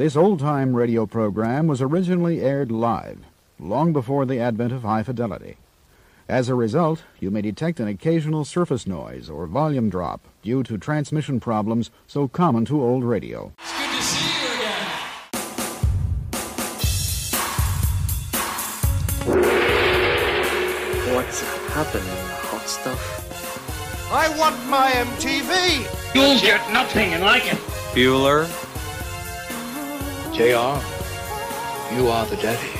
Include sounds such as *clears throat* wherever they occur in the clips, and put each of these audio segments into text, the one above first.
This old-time radio program was originally aired live, long before the advent of high fidelity. As a result, you may detect an occasional surface noise or volume drop due to transmission problems so common to old radio. It's good to see you again. What's happening, hot stuff? I want my MTV! You'll get nothing and like it. Bueller. JR, you are the daddy.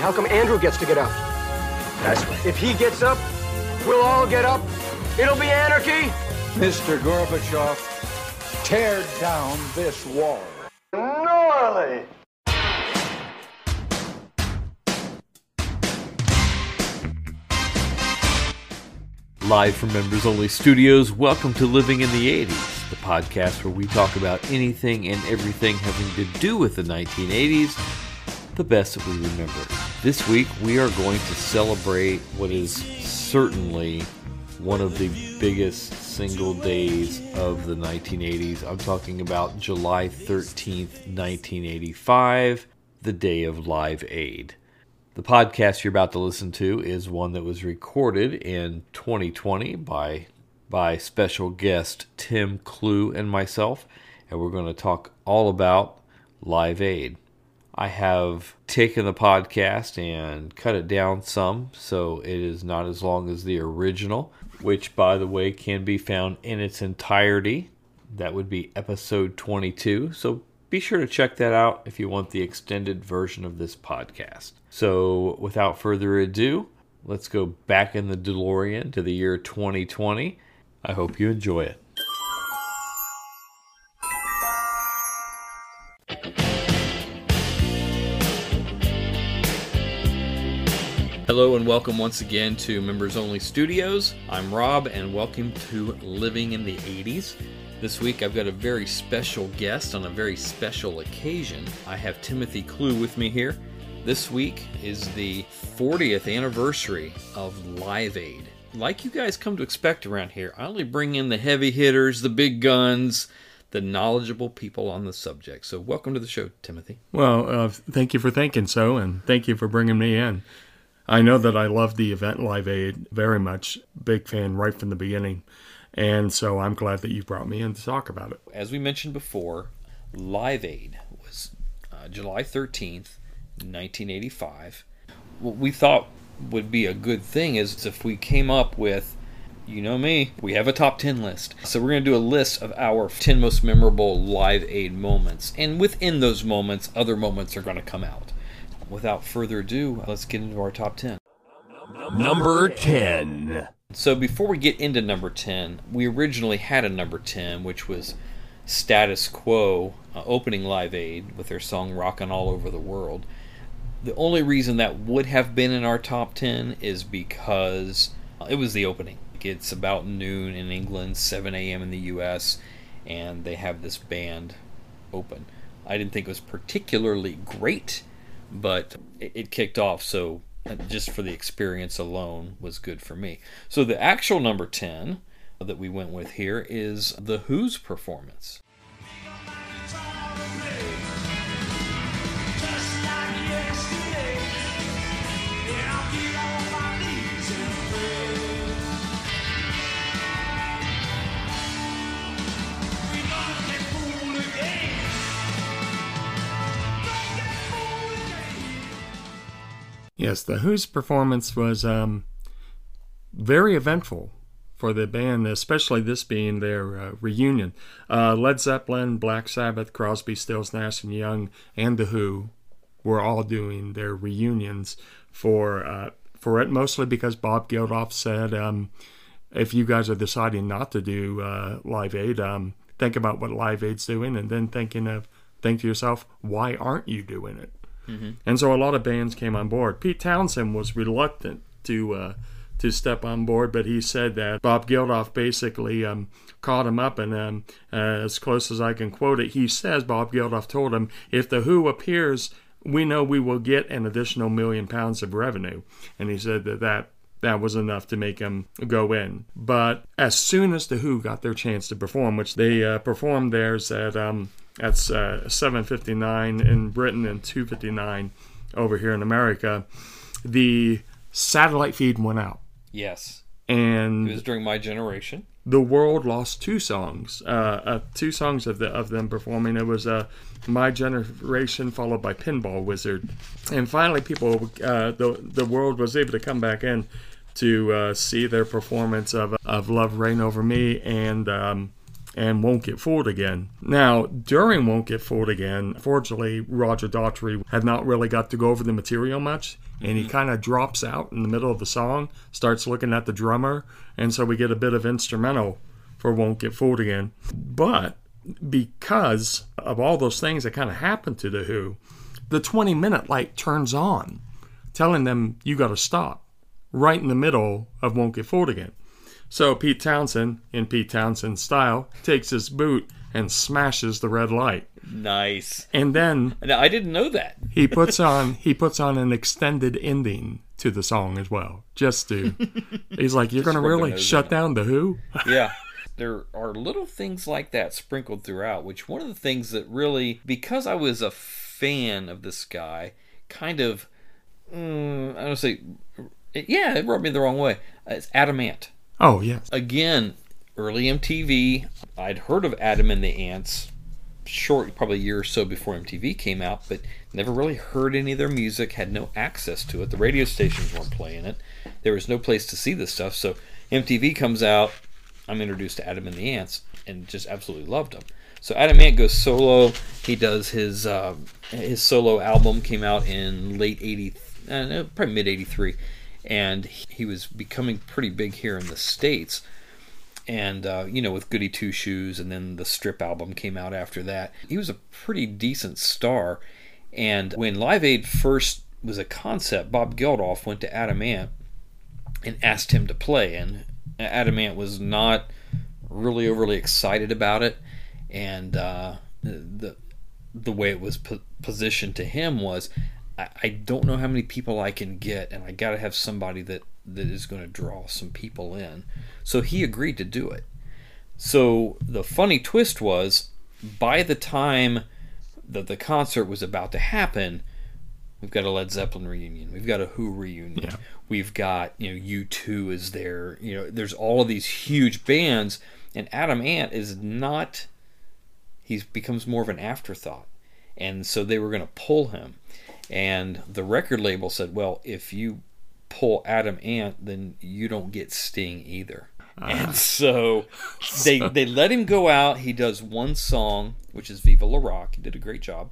How come Andrew gets to get up? That's right. If he gets up, we'll all get up. It'll be anarchy. Mr. Gorbachev, tear down this wall. Gnarly. Live from Members Only Studios, welcome to Living in the 80s, the podcast where we talk about anything and everything having to do with the 1980s, the best that we remember. This week, we are going to celebrate what is certainly one of the biggest single days of the 1980s. I'm talking about July 13th, 1985, the day of Live Aid. The podcast you're about to listen to is one that was recorded in 2020 by by special guest Tim Clue and myself, and we're going to talk all about Live Aid. I have taken the podcast and cut it down some, so it is not as long as the original, which, by the way, can be found in its entirety. That would be episode 22. So be sure to check that out if you want the extended version of this podcast. So, without further ado, let's go back in the DeLorean to the year 2020. I hope you enjoy it. Hello and welcome once again to Members Only Studios. I'm Rob and welcome to Living in the 80s. This week I've got a very special guest on a very special occasion. I have Timothy Clue with me here. This week is the 40th anniversary of Live Aid. Like you guys come to expect around here, I only bring in the heavy hitters, the big guns, the knowledgeable people on the subject. So welcome to the show, Timothy. Well, uh, thank you for thinking so, and thank you for bringing me in. I know that I love the event Live Aid very much. Big fan right from the beginning. And so I'm glad that you brought me in to talk about it. As we mentioned before, Live Aid was uh, July 13th, 1985. What we thought would be a good thing is if we came up with, you know me, we have a top 10 list. So we're going to do a list of our 10 most memorable Live Aid moments. And within those moments, other moments are going to come out. Without further ado, let's get into our top 10. Number 10. So before we get into number 10, we originally had a number 10, which was Status Quo uh, opening Live Aid with their song Rockin' All Over the World. The only reason that would have been in our top 10 is because it was the opening. It's about noon in England, 7 a.m. in the US, and they have this band open. I didn't think it was particularly great, but it kicked off, so just for the experience alone was good for me. So the actual number 10 that we went with here is The Who's performance. Yes, the Who's performance was um, very eventful for the band, especially this being their uh, reunion. Uh, Led Zeppelin, Black Sabbath, Crosby, Stills, Nash and Young, and the Who were all doing their reunions for uh, for it, mostly because Bob Geldof said, um, "If you guys are deciding not to do uh, Live Aid, um, think about what Live Aid's doing, and then thinking of think to yourself, why aren't you doing it?" Mm-hmm. And so a lot of bands came on board. Pete Townshend was reluctant to uh, to step on board, but he said that Bob Geldof basically um, caught him up, and um, uh, as close as I can quote it, he says Bob Geldof told him, "If the Who appears, we know we will get an additional million pounds of revenue," and he said that that. That was enough to make him go in. But as soon as the Who got their chance to perform, which they uh, performed theirs at um, That's uh, 7:59 in Britain and 2:59 over here in America. The satellite feed went out, Yes. and It was during my generation. the world lost two songs, uh, uh, two songs of the of them performing. It was uh, "My Generation" followed by "Pinball Wizard," and finally, people uh, the the world was able to come back in to uh, see their performance of of "Love Reign Over Me" and. Um, and won't get fooled again. Now, during won't get fooled again, fortunately, Roger Daltrey had not really got to go over the material much, and he mm-hmm. kind of drops out in the middle of the song, starts looking at the drummer, and so we get a bit of instrumental for won't get fooled again. But because of all those things that kind of happened to the Who, the 20 minute light turns on, telling them you got to stop right in the middle of won't get fooled again. So Pete Townshend, in Pete Townshend style, takes his boot and smashes the red light. Nice. And then Now, I didn't know that. he puts on he puts on an extended ending to the song as well. Just to *laughs* he's like, You're gonna really shut down the Who? yeah. *laughs* There are little things like that sprinkled throughout, which one of the things that really, because I was a fan of this guy, kind of, mm, I don't say, yeah, it rubbed me the wrong way. It's Adam Ant. Oh yes. Again, early MTV, I'd heard of Adam and the Ants short, probably a year or so before MTV came out, but never really heard any of their music, had no access to it. The radio stations weren't playing it. There was no place to see this stuff. So MTV comes out, I'm introduced to Adam and the Ants and just absolutely loved them. So Adam Ant goes solo. He does his uh, his solo album came out in late '80, uh, probably mid '83, and he was becoming pretty big here in the states. And uh, you know with goody two shoes and then the strip album came out after that. He was a pretty decent star. And when live aid first was a concept bob geldof went to adam ant and asked him to play. And adam ant was not really overly excited about it. And uh, the the way it was po- positioned to him was I, I don't know how many people I can get, and I got to have somebody that that is going to draw some people in. So he agreed to do it. So the funny twist was, by the time that the concert was about to happen, we've got a Led Zeppelin reunion, we've got a Who reunion, Yeah. we've got you know U two is there, you know, there's all of these huge bands, and Adam Ant is not. He becomes more of an afterthought, and so they were going to pull him, and the record label said, "Well, if you pull Adam Ant, then you don't get Sting either." Ah. And so *laughs* they they let him go out. He does one song, which is "Vive Le Rock." He did a great job,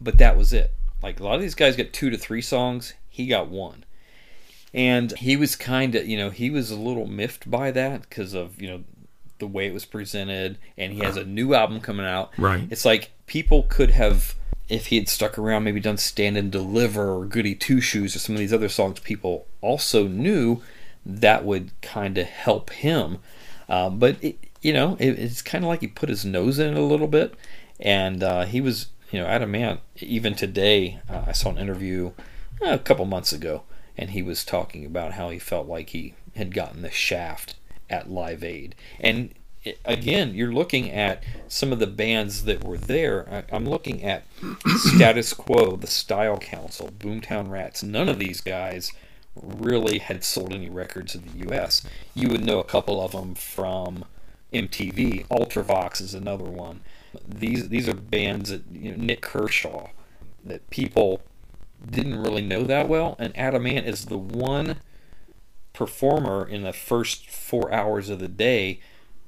but that was it. Like a lot of these guys get two to three songs. He got one, and he was kind of you know he was a little miffed by that because of you know the way it was presented, and he has a new album coming out. Right. It's like people could have, if he had stuck around, maybe done Stand and Deliver or Goody Two Shoes or some of these other songs people also knew, that would kind of help him. Um, but, it, you know, it, it's kind of like he put his nose in it a little bit. And uh, he was, you know, Adam Ant, even today, uh, I saw an interview uh, a couple months ago, and he was talking about how he felt like he had gotten the shaft at Live Aid. And again, you're looking at some of the bands that were there. I, I'm looking at *coughs* Status Quo, the Style Council, Boomtown Rats. None of these guys really had sold any records in the U.S. You would know a couple of them from MTV. Ultravox is another one. These these are bands that you know, Nik Kershaw that people didn't really know that well, and Adam Ant is the one performer in the first four hours of the day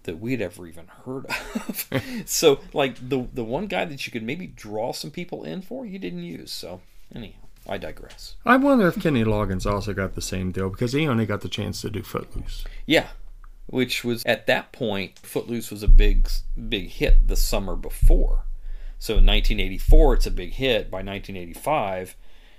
that we'd ever even heard of. *laughs* so, like the the one guy that you could maybe draw some people in for, you didn't use. So, anyhow, I digress. I wonder if Kenny Loggins also got the same deal because he only got the chance to do Footloose. Yeah, which was at that point, Footloose was a big big hit the summer before. So in 1984, it's a big hit. By 1985,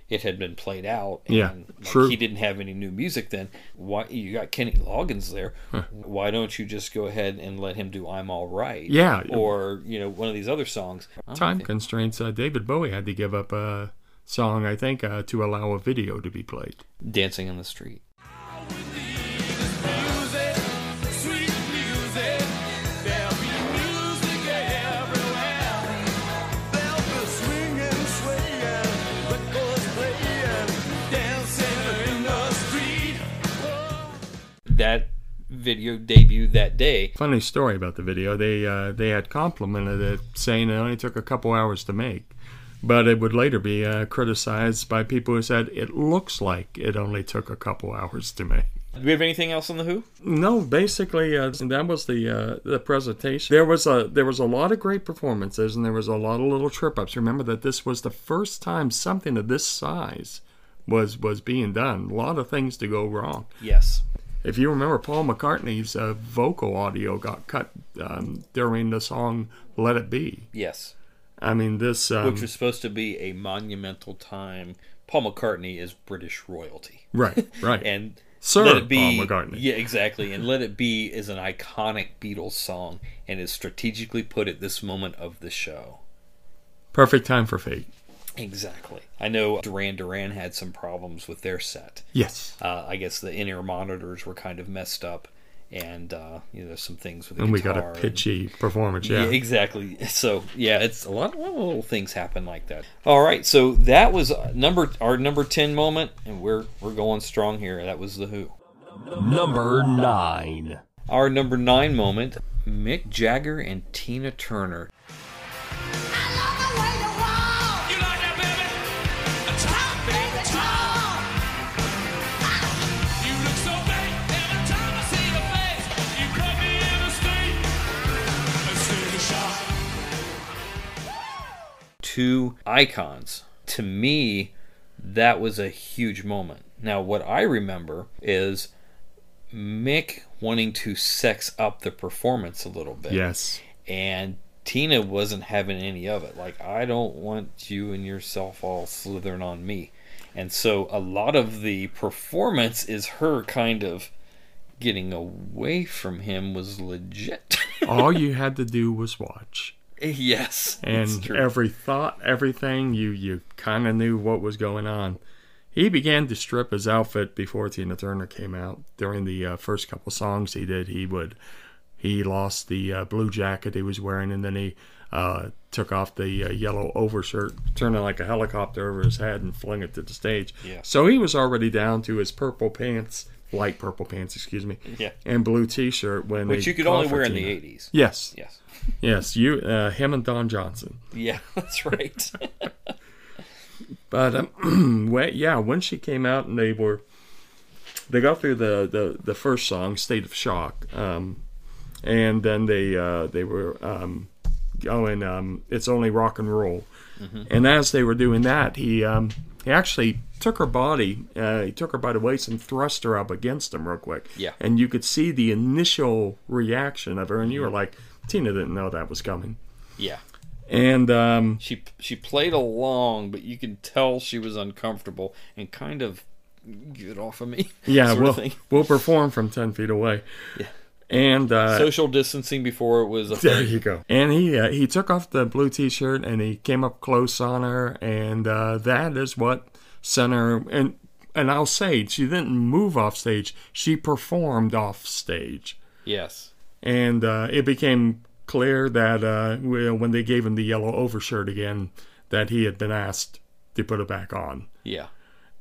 it had been played out. And Yeah, like, true. He didn't have any new music then. Why you got Kenny Loggins there? Why don't you just go ahead and let him do "I'm All Right"? Yeah. or you know one of these other songs. Time constraints. Uh, David Bowie had to give up a song, I think, uh, to allow a video to be played. Dancing in the Street. Video debuted that day. Funny story about the video. They uh, they had complimented it, saying it only took a couple hours to make, but it would later be uh, criticized by people who said it looks like it only took a couple hours to make. Do we have anything else on the Who? No, basically uh, that was the uh, the presentation. There was a there was a lot of great performances, and there was a lot of little trip ups. Remember that this was the first time something of this size was was being done. A lot of things to go wrong. Yes. If you remember, Paul McCartney's uh, vocal audio got cut um, during the song "Let It Be." Yes. I mean, this um, Which was supposed to be a monumental time. Paul McCartney is British royalty. right, right. *laughs* And Sir Let It Be, Paul McCartney. Yeah, exactly. And Let It Be is an iconic Beatles song and is strategically put at this moment of the show. Perfect time for fate. Exactly. I know Duran Duran had some problems with their set. Yes. Uh, I guess the in-ear monitors were kind of messed up, and uh, you know some things with the And we got a pitchy performance. Yeah. exactly. *laughs* So yeah, it's a lot, a lot of little things happen like that. All right, so that was uh, number our number ten moment, and we're we're going strong here. That was the Who. Number 9. Our number nine moment: Mick Jagger and Tina Turner. Two icons. To me, that was a huge moment. Now, what I remember is Mick wanting to sex up the performance a little bit. Yes. And Tina wasn't having any of it. Like, I don't want you and yourself all slithering on me. And so a lot of the performance is her kind of getting away from him was legit. *laughs* All you had to do was watch. *laughs* yes. and every thought, everything you you kind of knew what was going on. He began to strip his outfit before Tina Turner came out. During the uh, first couple songs he did, he would he lost the uh, blue jacket he was wearing, and then he uh, took off the uh, yellow overshirt, turned it like a helicopter over his head, and flung it to the stage. Yeah. So he was already down to his purple pants, light purple pants, excuse me, Yeah. and blue T-shirt when Which you could only wear in the 80s. Yes, Yes. yes, you, uh, him and Don Johnson. Yeah, *laughs* that's right. *laughs* But um, *clears throat* when, yeah, when she came out and they were, they got through the the, the first song, "State of Shock," um, and then they uh, they were um, going, um, "It's Only Rock and Roll," and as they were doing that, he um, he actually took her body, uh, he took her by the waist and thrust her up against him real quick. Yeah. and you could see the initial reaction of her, and you were like, Tina didn't know that was coming, yeah. and um, She she played along, but you could tell she was uncomfortable and kind of get off of me. *laughs* Yeah, we'll we'll perform from ten feet away. Yeah, and uh, Social distancing before it was a there thing. you go. And he uh, he took off the blue T-shirt and he came up close on her, and uh, that is what sent her. And and I'll say she didn't move off stage; she performed off stage, Yes. and uh, it became clear that uh, when they gave him the yellow overshirt again, that he had been asked to put it back on. Yeah.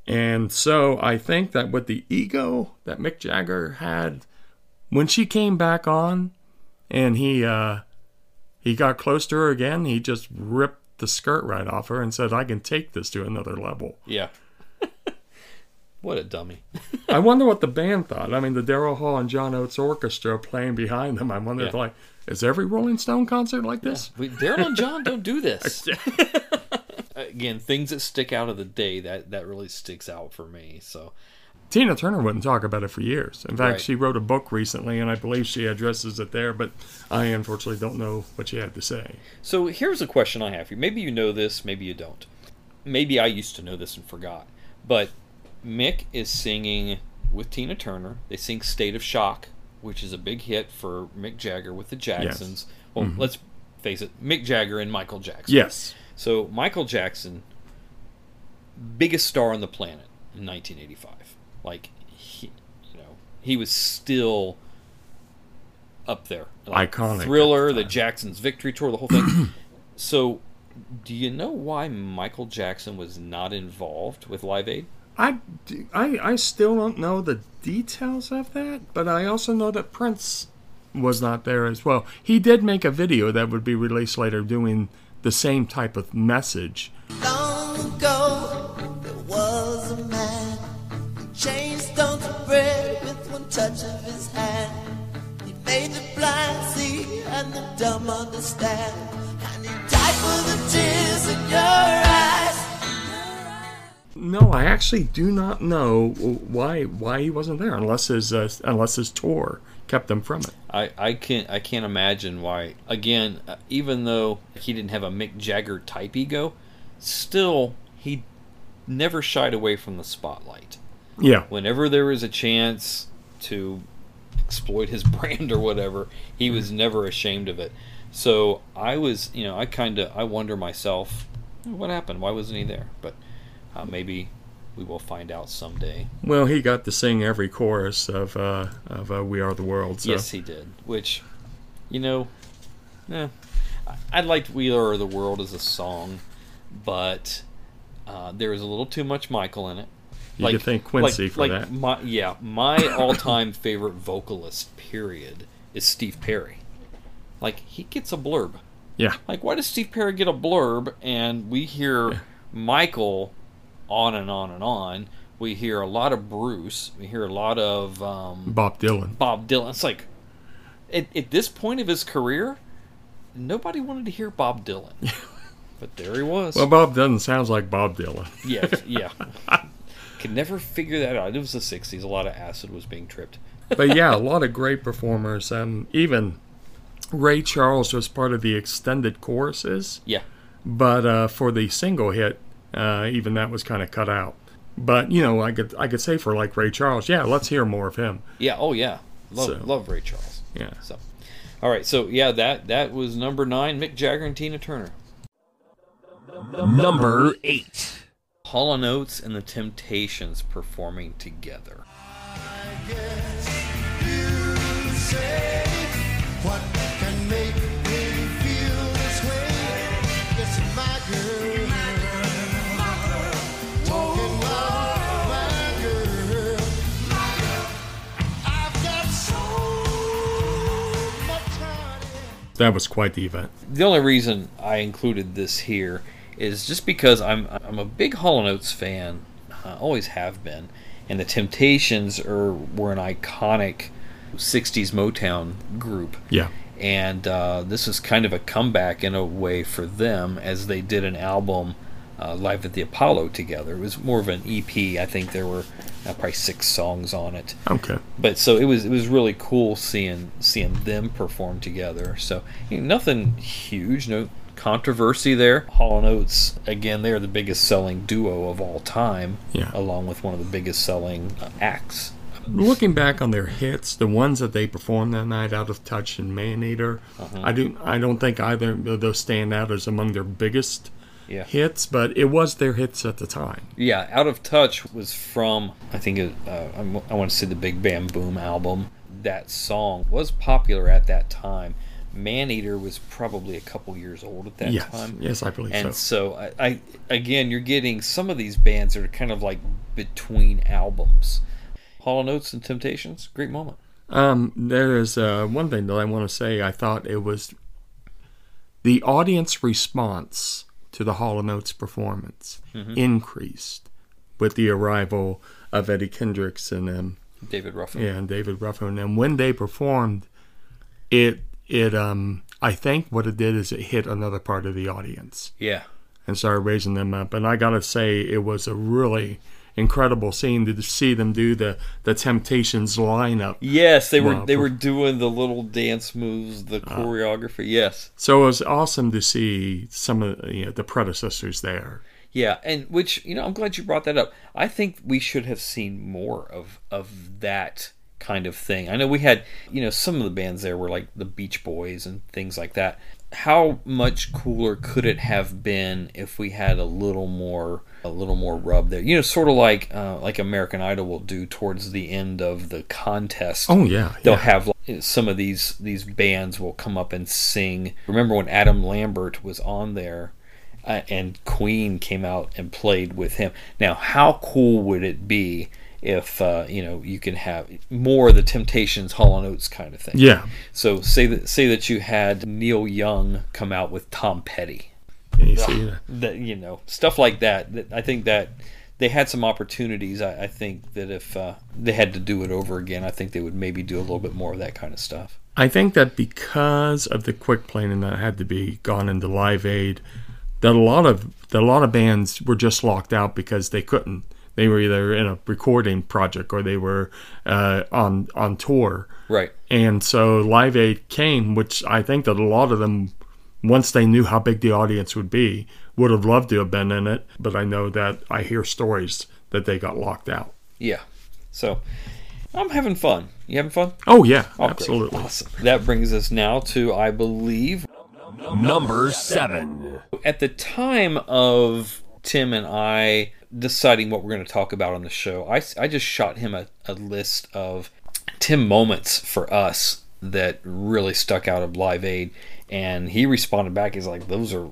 And so I think that with the ego that Mick Jagger had, when she came back on, and he uh, he got close to her again, he just ripped the skirt right off her and said, "I can take this to another level." Yeah. *laughs* what a dummy. *laughs* I wonder what the band thought. I mean, the Daryl Hall and John Oates Orchestra playing behind them. I wonder, if, Yeah. like, is every Rolling Stone concert like this? We, Daryl and John don't do this. *laughs* Again, things that stick out of the day that that really sticks out for me. So Tina Turner wouldn't talk about it for years. In fact, Right. she wrote a book recently, and I believe she addresses it there. But I unfortunately don't know what she had to say. So here's a question I have for you. Maybe you know this, maybe you don't. Maybe I used to know this and forgot. But Mick is singing with Tina Turner. They sing State of Shock, which is a big hit for Mick Jagger with the Jacksons. Well, mm-hmm. let's face it, Mick Jagger and Michael Jackson. Yes. So Michael Jackson, biggest star on the planet in 1985. Like he, you know, he was still up there. Like Iconic Thriller, the the. Jackson's Victory Tour, the whole thing. *clears throat* so, do you know why Michael Jackson was not involved with Live Aid? I, I, I still don't know the details of that, but I also know that Prince was not there as well. He did make a video that would be released later doing the same type of message. Long ago, there was a man bread with one touch of his hand. He made the blind see and the dumb understand. And he died for the tears in your eyes. No, I actually do not know why why he wasn't there unless his uh, unless his tour kept him from it. I, I can't I can't imagine why. Again, uh, even though he didn't have a Mick Jagger type ego, still he never shied away from the spotlight. Yeah. Whenever there was a chance to exploit his *laughs* brand or whatever, he was never ashamed of it. So I was, you know, I kind of I wonder myself, what happened? Why wasn't he there? But uh, maybe we will find out someday. Well, he got to sing every chorus of uh, of uh, "We Are the World." So. Yes, he did. Which, you know, eh, I liked "We Are the World" as a song, but uh, there was a little too much Michael in it. You could thank Quincy like, for like that. My, yeah, my *laughs* all-time favorite vocalist, period, is Steve Perry. Like he gets a blurb. Yeah. Like why does Steve Perry get a blurb and we hear Yeah. Michael on and on and on. We hear a lot of Bruce. We hear a lot of um, Bob Dylan. Bob Dylan. It's like at, at this point of his career, nobody wanted to hear Bob Dylan. *laughs* but there he was. Well, Bob Dylan sounds like Bob Dylan. yeah, yeah. *laughs* Could never figure that out. It was the '60s. A lot of acid was being tripped. but yeah, a lot of great performers. Um, even Ray Charles was part of the extended choruses, Yeah, but uh, for the single hit, uh, even that was kind of cut out. But you know, I could I could say for like Ray Charles, yeah, let's hear more of him. yeah. Oh yeah. Love So- love Ray Charles. Yeah. So, all right. So yeah, that that was number nine. Mick Jagger and Tina Turner. Number 8. Hall Oates and the Temptations performing together. You say, what can make me feel this way? It's my girl. Talking about my girl. I've got so much honey. That was quite the event. The only reason I included this here is just because I'm I'm a big Hall and Oates fan, uh, always have been, and the Temptations are were an iconic '60s Motown group. Yeah. and uh, this is kind of a comeback in a way for them as they did an album uh, live at the Apollo together. It was more of an EP. I think there were uh, probably six songs on it. Okay. But so it was it was really cool seeing seeing them perform together. So you know, nothing huge, no controversy there. Hall and Oates again, they are the biggest selling duo of all time, Yeah. along with one of the biggest selling uh, acts. Looking back on their hits, the ones that they performed that night, "Out of Touch" and "Man Eater," Uh-huh. I do I don't think either of those stand out as among their biggest Yeah. hits, but it was their hits at the time. Yeah, Out of Touch was from I think it, uh, I want to say the Big Bam Boom album. That song was popular at that time. Maneater was probably a couple years old at that Yes. time. Yes, I believe and so. so. I, I again, you're getting some of these bands that are kind of like between albums. Hall and Oates and Temptations, great moment. Um, there is uh, one thing that I want to say. I thought it was the audience response to the Hall and Oates performance Mhm. increased with the arrival of Eddie Kendricks and them. David Ruffin. Yeah, and David Ruffin. And when they performed, it it um I think what it did is it hit another part of the audience Yeah. and started raising them up. And I gotta say, it was a really incredible scene to see them do the the Temptations lineup. Yes, they were Wow, they were doing the little dance moves, the choreography. Yes. So it was awesome to see some of you know, the predecessors there. Yeah, and which you know, I'm glad you brought that up. I think we should have seen more of of that kind of thing. I know we had, you know, some of the bands there were like the Beach Boys and things like that. How much cooler could it have been if we had a little more a little more rub there? You know, sort of like uh, like American Idol will do towards the end of the contest. Oh, yeah, they'll yeah. have like, some of these these bands will come up and sing. Remember when Adam Lambert was on there? uh, and Queen came out and played with him. Now, how cool would it be if uh, you know you can have more of the Temptations, Hall and Oates kind of thing? Yeah. So say that say that you had Neil Young come out with Tom Petty. You see that? that you know stuff like that. That I think that they had some opportunities. I, I think that if uh, they had to do it over again, I think they would maybe do a little bit more of that kind of stuff. I think that because of the quick planning that had to be gone into Live Aid, that a lot of that a lot of bands were just locked out because they couldn't. They were either in a recording project or they were uh, on on tour. Right. And so Live Aid came, which I think that a lot of them, once they knew how big the audience would be, would have loved to have been in it. But I know that I hear stories that they got locked out. Yeah. So I'm having fun. You having fun? Oh yeah, Oh, great. absolutely. Awesome. That brings us now to, I believe, Number 7. at the time of Tim and I deciding what we're going to talk about on the show, I, I just shot him a, a list of Tim moments for us that really stuck out of Live Aid. And he responded back, he's like, those are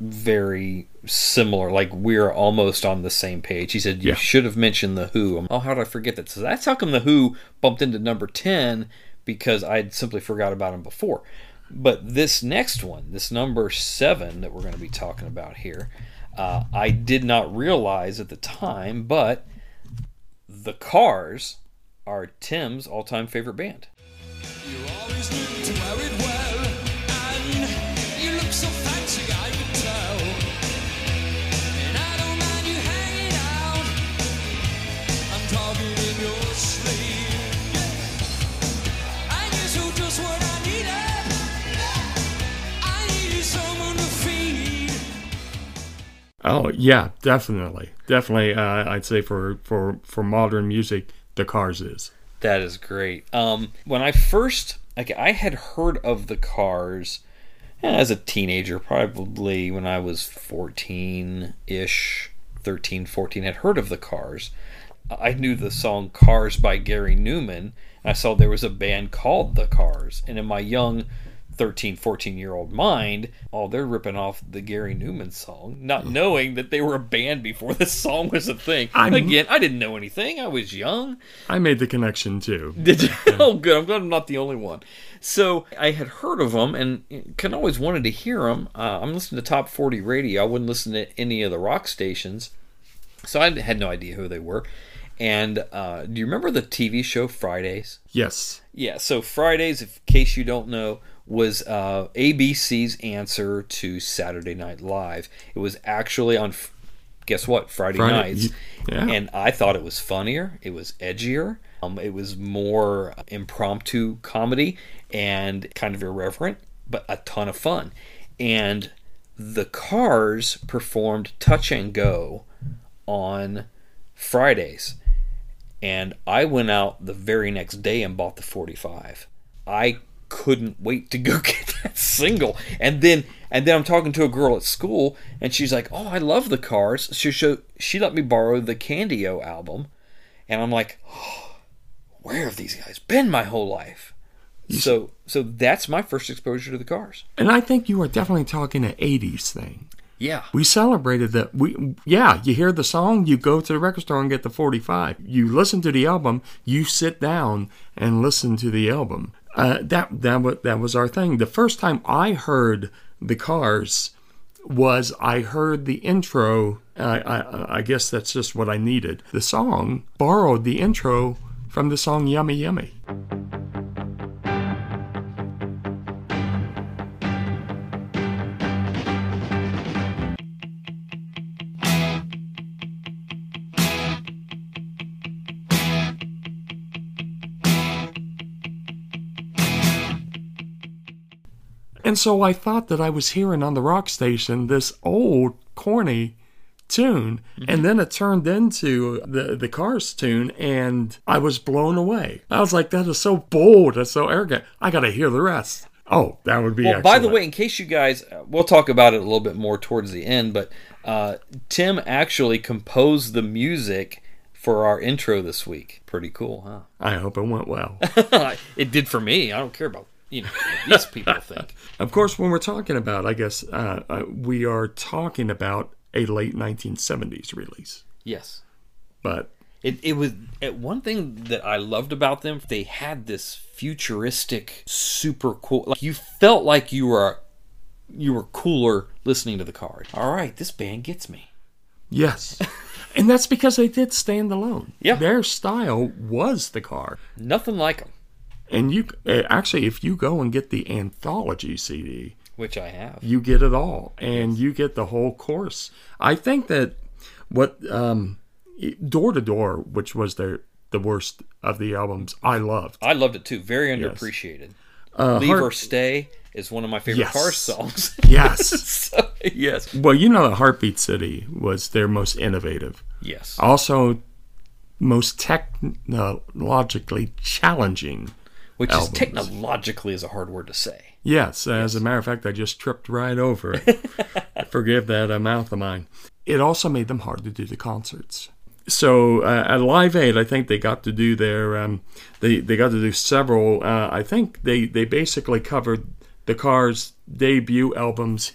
very similar. Like we're almost on the same page. He said, You Yeah. should have mentioned The Who. Oh, how did I forget that? So that's how come The Who bumped into number 10 because I'd simply forgot about him before. But this next one, this number seven that we're going to be talking about here, uh, I did not realize at the time, but the Cars are Tim's all time favorite band. Oh yeah, definitely, definitely. Uh, I'd say for for for modern music, the Cars is. That is great. Um, when I first, like, I had heard of the Cars as a teenager, probably when I was 14 ish, 13, 14, had heard of the Cars. I knew the song Cars by Gary Numan. I saw there was a band called The Cars. And in my young 13, 14 year old mind, oh, they're ripping off the Gary Numan song, not knowing that they were a band before this song was a thing. I'm- Again, I didn't know anything. I was young. I made the connection too. *laughs* Did you? Oh, good. I'm glad I'm not the only one. So I had heard of them and kind of always wanted to hear them. Uh, I'm listening to Top 40 radio. I wouldn't listen to any of the rock stations, so I had no idea who they were. And uh, do you remember the TV show Fridays? Yes. Yeah. So Fridays, in case you don't know, was uh, ABC's answer to Saturday Night Live. It was actually on. Guess what? Friday, Friday, nights. yeah. And I thought it was funnier. It was edgier. Um, it was more impromptu comedy and kind of irreverent, but a ton of fun. And the Cars performed Touch and Go on Fridays. And I went out the very next day and bought the 45. I couldn't wait to go *laughs* get that single. And then and then I'm talking to a girl at school and she's like, "Oh, I love the Cars." She she let me borrow the Candy-O album. And I'm like, oh, "Where have these guys been my whole life?" So so that's my first exposure to the Cars. And I think you are definitely talking an '80s thing. Yeah. We celebrated that. We yeah, you hear the song, you go to the record store and get the 45. You listen to the album, you sit down and listen to the album. Uh, that that was that was our thing. The first time I heard the Cars was I heard the intro. I, I I guess that's just what I needed. The song borrowed the intro from the song Yummy Yummy. And so I thought that I was hearing on the rock station this old, corny tune. And then it turned into the, the Cars tune, and I was blown away. I was like, that is so bold. That's so arrogant. I got to hear the rest. Oh, that would be Well, by the way, in case you guys, uh, we'll talk about it a little bit more towards the end, but uh, Tim actually composed the music for our intro this week. Pretty cool, huh? I hope it went well. *laughs* it did for me. I don't care about you know these people think. *laughs* Of course, when we're talking about, I guess uh, uh, we are talking about a late 1970s release. Yes. But It, it was one thing that I loved about them. They had this futuristic, super cool. Like you felt like you were you were cooler listening to the card. All right, this band gets me. yes, and that's because they did stand alone. Yeah. their style was the car. Nothing like them, And you uh, actually, if you go and get the anthology CD, which I have. you get it all, and you get the whole course. I think that what um, Door to Door, which was their the worst of the albums, I loved. I loved it too. Very underappreciated. Uh, Leave Heart- or Stay is one of my favorite Yes. cars songs. Yes. *laughs* So, yes. Well, you know, Heartbeat City was their most innovative. Yes. Also, most technologically challenging. Which albums. is technologically is a hard word to say. Yes, as a matter of fact, I just tripped right over it. *laughs* Forgive that uh, mouth of mine. It also made them hard to do the concerts. So uh, at Live Aid, I think they got to do their um, they they got to do several. Uh, I think they they basically covered the Cars' debut albums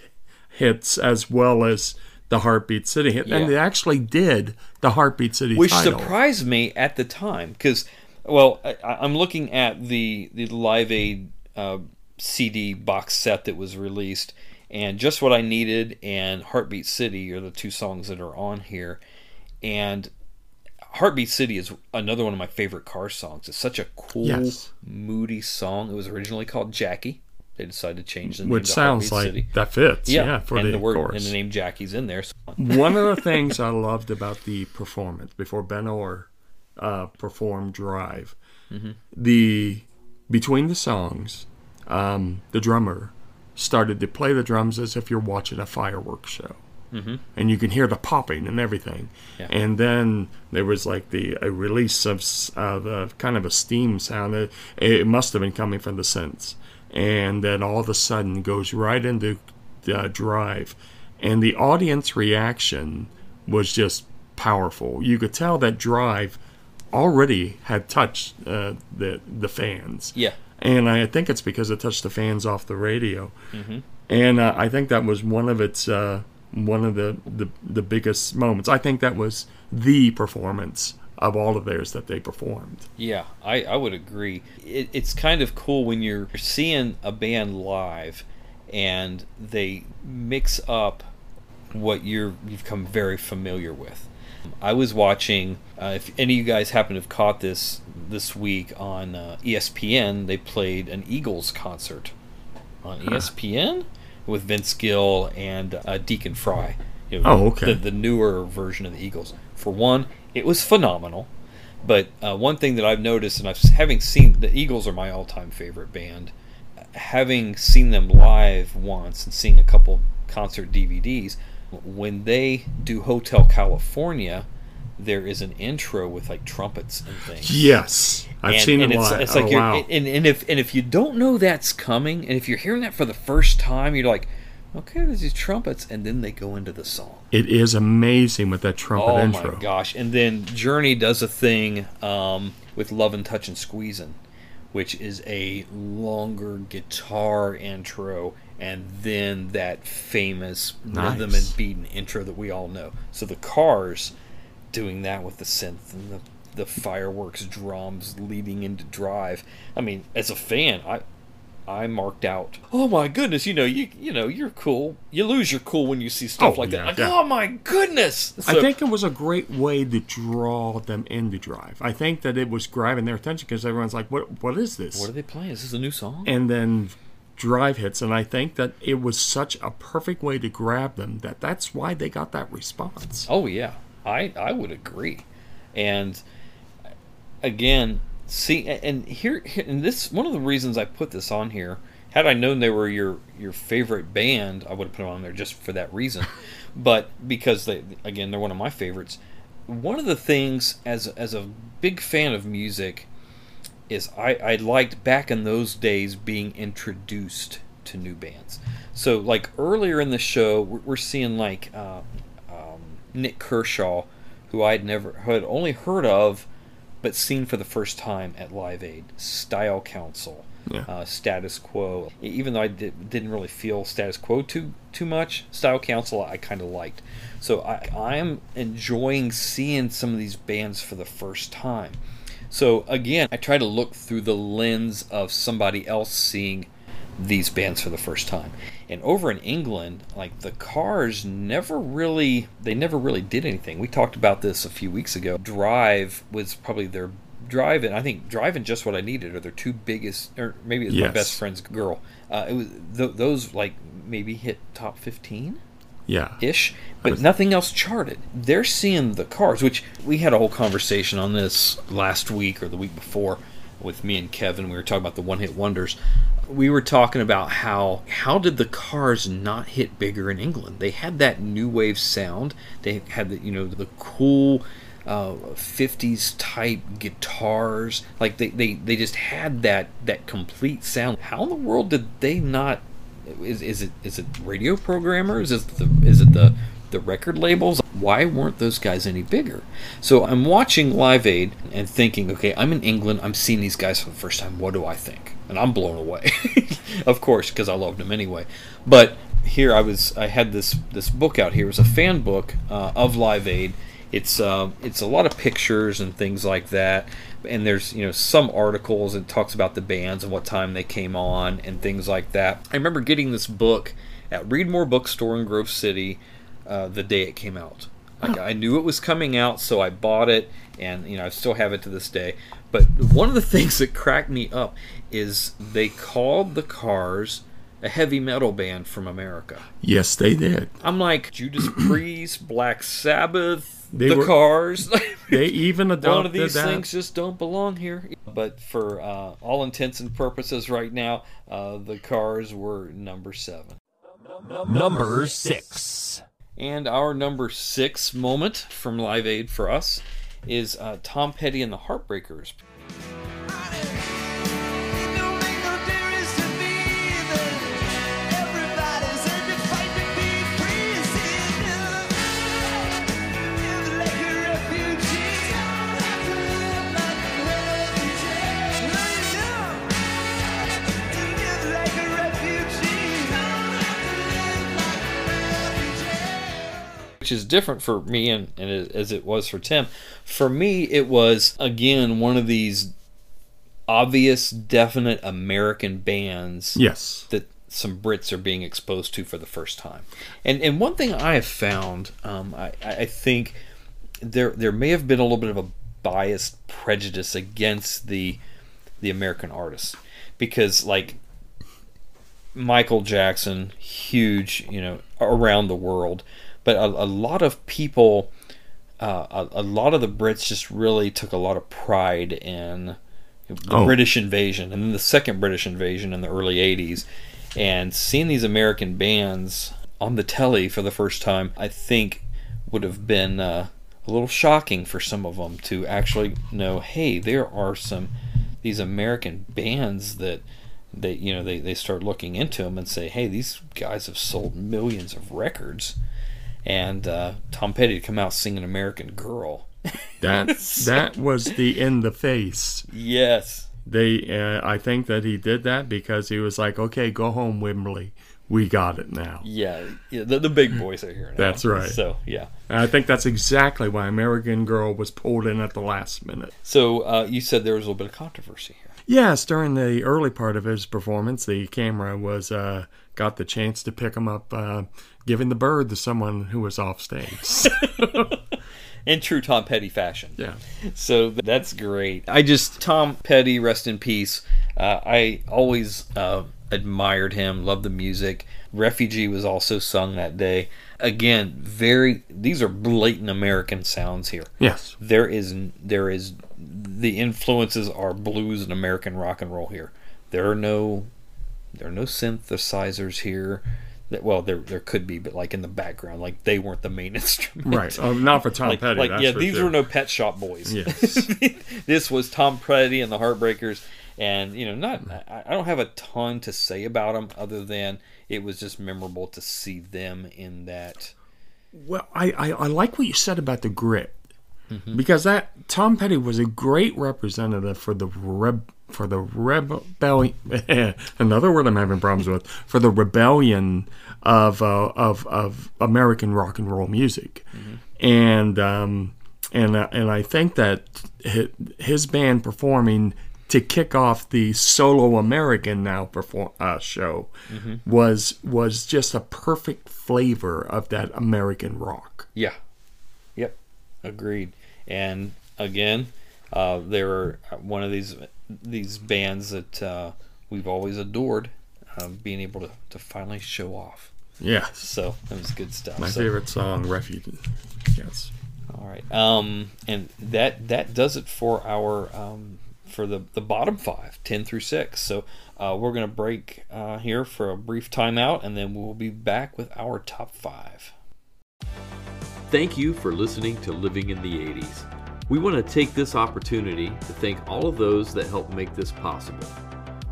hits as well as the Heartbeat City hit, Yeah. and they actually did the Heartbeat City which title. surprised me at the time because well I, i'm looking at the the live aid uh, cd box set that was released and just what i needed and heartbeat city are the two songs that are on here and heartbeat city is another one of my favorite car songs it's such a cool Yes. moody song it was originally called jackie they decided to change the name Which sounds like City. that fits, Yeah, yeah, for and the the word chorus. and the name Jackie's in there. So. One of the things I loved about the performance before Ben Orr uh, performed Drive, Mhm. the between the songs, um, the drummer started to play the drums as if you're watching a fireworks show. Mhm. And you can hear the popping and everything, Yeah. and then there was like the a release of uh, kind of a steam sound. It, it must have been coming from the synths, and then all of a sudden goes right into uh, drive, and the audience reaction was just powerful. You could tell that drive already had touched uh, the the fans. Yeah. and I think it's because it touched the fans off the radio, Mhm. and uh, I think that was one of its uh, one of the, the the biggest moments. I think that was the performance of all of theirs that they performed. Yeah, I, I would agree. It, it's kind of cool when you're seeing a band live and they mix up what you're you've come very familiar with. I was watching. Uh, if any of you guys happen to have caught this this week on uh, ESPN, they played an Eagles concert on. ESPN with Vince Gill and uh, Deacon Frey. You know, Oh, okay. The, the newer version of the Eagles. For one, it was phenomenal. But uh, one thing that I've noticed, and I've having seen the Eagles are my all-time favorite band. Having seen them live once and seeing a couple concert DVDs, when they do Hotel California, there is an intro with like trumpets and things. Yes, I've seen it it's. It's like Oh, you're, wow. and, and if and if you don't know that's coming, and if you're hearing that for the first time, you're like, okay, there's these trumpets, and then they go into the song. It is amazing with that trumpet intro. oh intro. my gosh! And then Journey does a thing um, with Love and Touch and Squeezing, which is a longer guitar intro, and then that famous rhythm and beat and intro that we all know. So the Cars doing that with the synth and the the fireworks drums leading into Drive. I mean, as a fan, I. I marked out. Oh my goodness! You know you you know you're cool. You lose your cool when you see stuff Oh, like yeah, that. Like, yeah. oh my goodness! I think it was a great way to draw them into Drive. I think that it was grabbing their attention because everyone's like, "What? What is this?" What are they playing? Is this a new song? and then Drive hits, and I think that it was such a perfect way to grab them that that's why they got that response. Oh yeah, I I would agree, and again, see, and here, and this one of the reasons I put this on here. Had I known they were your your favorite band, I would have put them on there just for that reason. *laughs* but because they, again, they're one of my favorites. One of the things, as as a big fan of music, is I, I liked back in those days being introduced to new bands. So like earlier in the show, we're, we're seeing like uh, um, Nik Kershaw, who I'd never had only heard of, but seen for the first time at Live Aid. Style Council, Yeah. uh, Status Quo. Even though I did, didn't really feel Status Quo too too much, Style Council I kind of liked. So I I'm enjoying seeing some of these bands for the first time. So again, I try to look through the lens of somebody else seeing these bands for the first time. And over in England, like the Cars never really they never really did anything. We talked about this a few weeks ago. Drive was probably their Drive and I think Drive and Just What I Needed are their two biggest or maybe it's my best friend's girl. Uh, it was th- those like maybe hit top 15 Yeah. ish, but nothing else charted. They're seeing the cars, which we had a whole conversation on this last week or the week before with me and Kevin. We were talking about the one hit wonders. We were talking about how how did the cars not hit bigger in England? They had that new wave sound. They had the you know the cool uh, 50s type guitars. Like they, they, they just had that that complete sound. How in the world did they not is, is it is it radio programmers? Is it the is it the the record labels? Why weren't those guys any bigger? So I'm watching Live Aid and thinking, okay, I'm in England. I'm seeing these guys for the first time. What do I think? And I'm blown away, *laughs* of course, because I loved them anyway. But here I was. I had this this book out here. It was a fan book uh, of Live Aid. It's uh, it's a lot of pictures and things like that and there's you know some articles that talks about the bands and what time they came on and things like that. I remember getting this book at Readmore Bookstore in Grove City uh, the day it came out. Like I knew it was coming out, so I bought it, and you know I still have it to this day. But one of the *laughs* things that cracked me up is they called the Cars a heavy metal band from America. Yes, they did. I'm like Judas *clears throat* Priest, Black Sabbath, They the were- Cars. They even adopted *laughs* One of these that. things just don't belong here. But for uh, all intents and purposes, right now, uh, the Cars were number seven. Number six. And our number six moment from Live Aid for us is uh, Tom Petty and the Heartbreakers. Which is different for me and, and as it was for Tim. For me, it was again one of these obvious, definite American bands. Yes. that some Brits are being exposed to for the first time. And and one thing I have found, um, I, I think there there may have been a little bit of a biased prejudice against the the American artists because like Michael Jackson, huge, you know, around the world, but a, a lot of people, uh, a, a lot of the Brits just really took a lot of pride in the Oh. British invasion and then the second British invasion in the early 80s. And seeing these American bands on the telly for the first time, I think would have been uh, a little shocking for some of them to actually know, hey, there are some these American bands that they you know they, they start looking into them and say, hey, these guys have sold millions of records, and uh, Tom Petty to come out singing American Girl. That *laughs* that was the in the face. Yes. They, uh, I think that he did that because he was like, "Okay, go home, Wembley. We got it now." Yeah, yeah the, the big boys are here now. That's right. So yeah. And I think that's exactly why American Girl was pulled in at the last minute. So uh, you said there was a little bit of controversy here. Yes, during the early part of his performance, the camera was uh, got the chance to pick him up, uh, giving the bird to someone who was off stage. *laughs* in true Tom Petty fashion. Yeah. So that's great. I just Tom Petty, rest in peace. Uh, I always uh, admired him, loved the music. Refugee was also sung that day. Again, very. These are blatant American sounds here. Yes. There is there is the influences are blues and American rock and roll here. There are no there are no synthesizers here. That well, there there could be, but like in the background, like they weren't the main *laughs* instrument. Right. Oh, not for Tom like, Petty, Like yeah, these sure. were no Pet Shop Boys. Yes. *laughs* this was Tom Petty and the Heartbreakers, and you know, not I, I don't have a ton to say about them other than it was just memorable to see them in that. Well, I, I, I like what you said about the grit. Because that Tom Petty was a great representative for the reb for the rebellion. *laughs* another word I'm having problems with for the rebellion of uh, of of American rock and roll music, and um, and uh, and I think that his band performing to kick off the solo American now perform uh, show Mhm. was was just a perfect flavor of that American rock. Yeah. Yep. Agreed. And again, uh, they were one of these these bands that uh, we've always adored, uh, being able to, to finally show off. Yeah. So that was good stuff. My So- favorite song, Refuge. Yes. All right. Um, and that that does it for our um, for the the bottom five, 10 through six. So uh, we're gonna break uh, here for a brief timeout, and then we'll be back with our top five. Thank you for listening to Living in the 80s. We want to take this opportunity to thank all of those that help make this possible.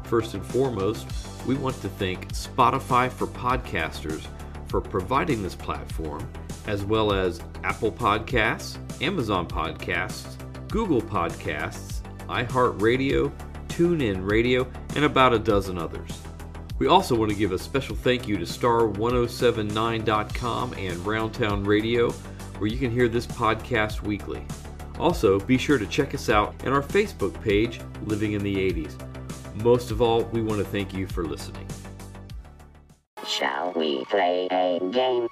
First and foremost, we want to thank Spotify for Podcasters for providing this platform, as well as Apple Podcasts, Amazon Podcasts, Google Podcasts, iHeartRadio, TuneIn Radio, and about a dozen others. We also want to give a special thank you to Star1079.com and Roundtown Radio, where you can hear this podcast weekly. Also, be sure to check us out on our Facebook page, Living in the 80s. Most of all, we want to thank you for listening. Shall we play a game?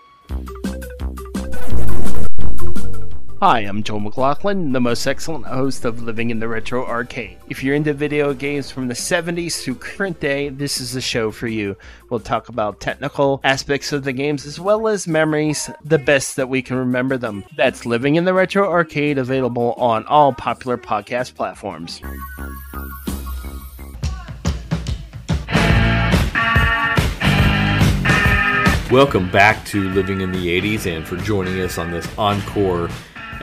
Hi, I'm Joel McLaughlin, the most excellent host of Living in the Retro Arcade. If you're into video games from the 70s through current day, this is the show for you. We'll talk about technical aspects of the games as well as memories, the best that we can remember them. That's Living in the Retro Arcade, available on all popular podcast platforms. Welcome back to Living in the 80s and for joining us on this encore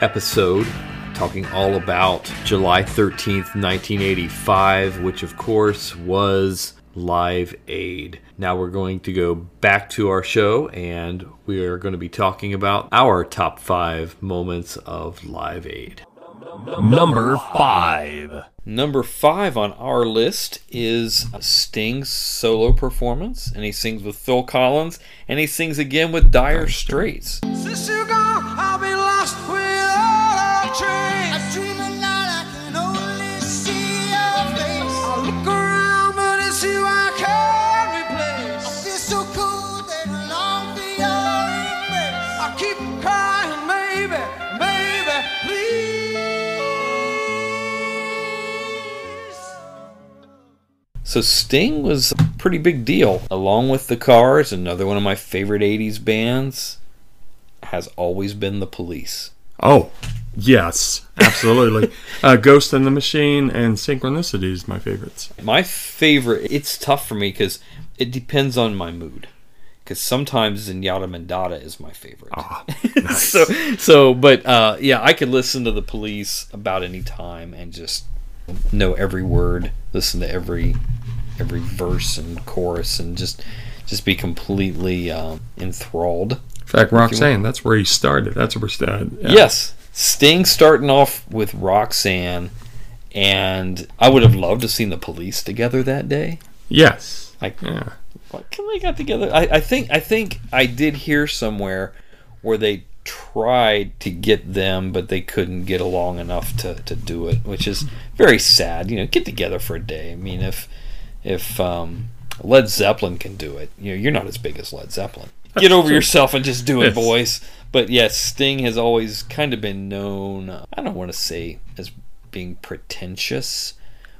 episode talking all about July 13th, 1985, which of course was Live Aid. Now we're going to go back to our show and we are going to be talking about our top five moments of Live Aid. Number five. Number five on our list is Sting's solo performance, and he sings with Phil Collins, and he sings again with Dire Straits. So Sting was a pretty big deal, along with the Cars. Another one of my favorite '80s bands has always been the Police. Oh, yes, absolutely. *laughs* uh, Ghost in the Machine and Synchronicity is my favorites. My favorite. It's tough for me because it depends on my mood. Because sometimes Zenyatta Mondatta is my favorite. Ah, *laughs* so, so, but uh, yeah, I could listen to the Police about any time and just know every word, listen to every every verse and chorus, and just just be completely um, enthralled. In fact, Roxanne, that's where he started. That's where he started. Yeah. Yes, Sting starting off with Roxanne, and I would have loved to have seen the Police together that day. Yes. Like, yeah. What can they got together? I, I think I think I did hear somewhere where they tried to get them, but they couldn't get along enough to, to do it, which is very sad. You know, get together for a day. I mean, if if um, Led Zeppelin can do it, you know, you're not as big as Led Zeppelin. Get over yourself and just do it, Yes. boys. But yes, Sting has always kind of been known. uh, I don't want to say as being pretentious,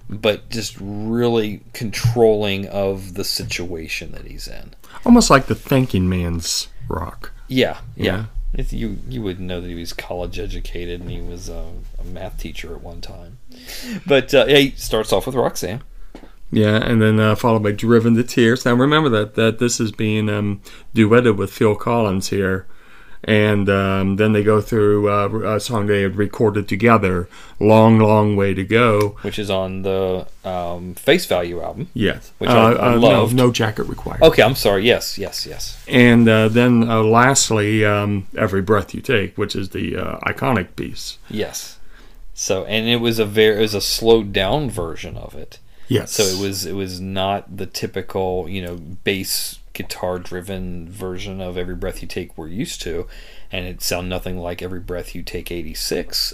but just really controlling of the situation that he's in. Almost like the thinking man's rock. Yeah, yeah. Yeah. You you would know that he was college educated and he was a, a math teacher at one time. But uh, yeah, he starts off with Roxanne. Yeah, and then uh, followed by "Driven to Tears." Now remember that that this is being um, duetted with Phil Collins here, and um, then they go through uh, a song they had recorded together, "Long, Long Way to Go," which is on the um, Face Value album. Yes, which uh, I, I loved. No, no jacket required. Okay, I'm sorry. Yes, yes, yes. And uh, then uh, lastly, um, "Every Breath You Take," which is the uh, iconic piece. Yes. So, and it was a very it was a slowed down version of it. Yes. So it was it was not the typical you know bass guitar driven version of Every Breath You Take we're used to, and it sounded nothing like Every Breath You Take '86.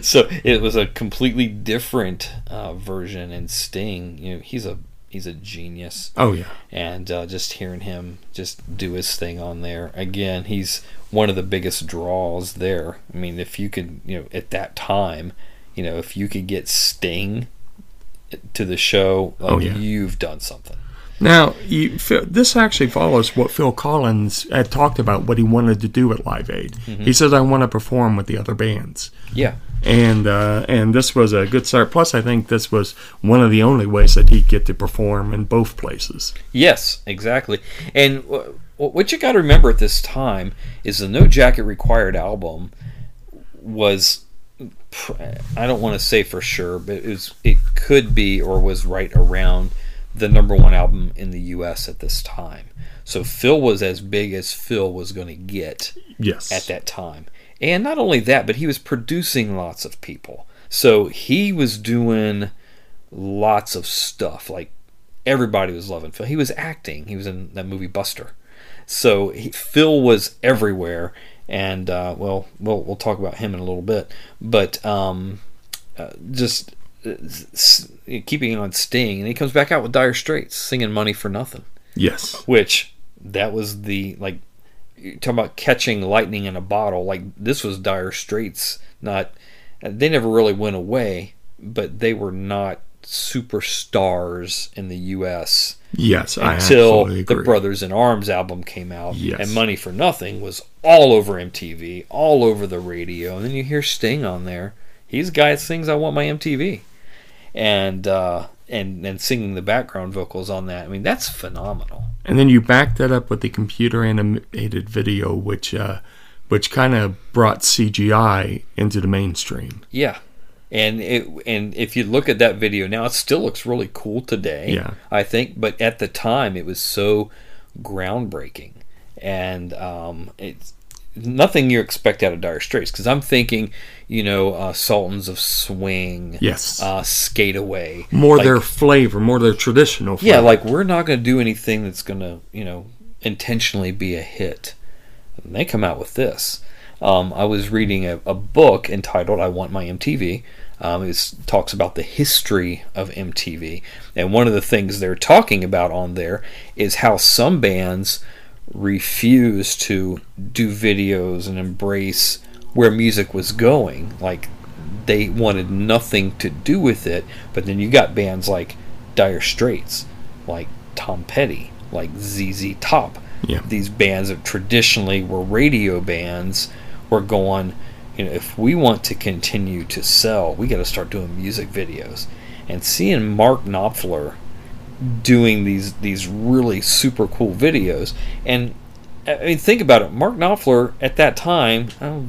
*laughs* so it was a completely different uh, version. And Sting, you know, he's a he's a genius. Oh yeah. And uh, just hearing him just do his thing on there again, he's one of the biggest draws there. I mean, if you could, you know, at that time, you know, if you could get Sting to the show, like, Oh, yeah. you've done something. Now, you, this actually follows what Phil Collins had talked about what he wanted to do at Live Aid. Mhm. He says, "I want to perform with the other bands." Yeah. and uh, and this was a good start. Plus, I think this was one of the only ways that he'd get to perform in both places. Yes, exactly. And wh- what you got to remember at this time is the No Jacket Required album was I don't want to say for sure, but it was it could be or was right around the number one album in the U.S. at this time. So Phil was as big as Phil was going to get Yes. at that time. And not only that, but he was producing lots of people. So he was doing lots of stuff. Like everybody was loving Phil. He was acting. He was in that movie Buster. So he, Phil was everywhere. And uh, well, we'll we'll talk about him in a little bit. But um, uh, just uh, s- keeping on Sting, and he comes back out with Dire Straits singing "Money for Nothing." Yes. Which that was the like you talk about catching lightning in a bottle. Like this was Dire Straits. Not they never really went away, but they were not superstars in the U.S. Yes, I until the. Brothers in Arms album came out, Yes. and Money for Nothing was all over MTV, all over the radio, and then you hear Sting on there. He's the guy that sings "I Want My MTV," and uh, and and singing the background vocals on that. I mean, that's phenomenal. And then you back that up with the computer animated video, which uh, which kind of brought CGI into the mainstream. Yeah. And it and if you look at that video now, it still looks really cool today. Yeah. I think, but at the time, it was so groundbreaking, and um, it's nothing you expect out of Dire Straits. Because I'm thinking, you know, uh, Sultans of Swing, Yes. uh, Skateaway, More like- their flavor, more their traditional flavor. yeah, like we're not going to do anything that's going to, you know, intentionally be a hit. And they come out with this. Um, I was reading a, a book entitled "I Want My MTV." Um, it talks about the history of MTV, and one of the things they're talking about on there is how some bands refuse to do videos and embrace where music was going. Like they wanted nothing to do with it. But then you got bands like Dire Straits, like Tom Petty, like ZZ Top. Yeah. These bands that traditionally were radio bands were going, you know, if we want to continue to sell, we got to start doing music videos. And seeing Mark Knopfler doing these these really super cool videos and I mean think about it Mark Knopfler at that time oh,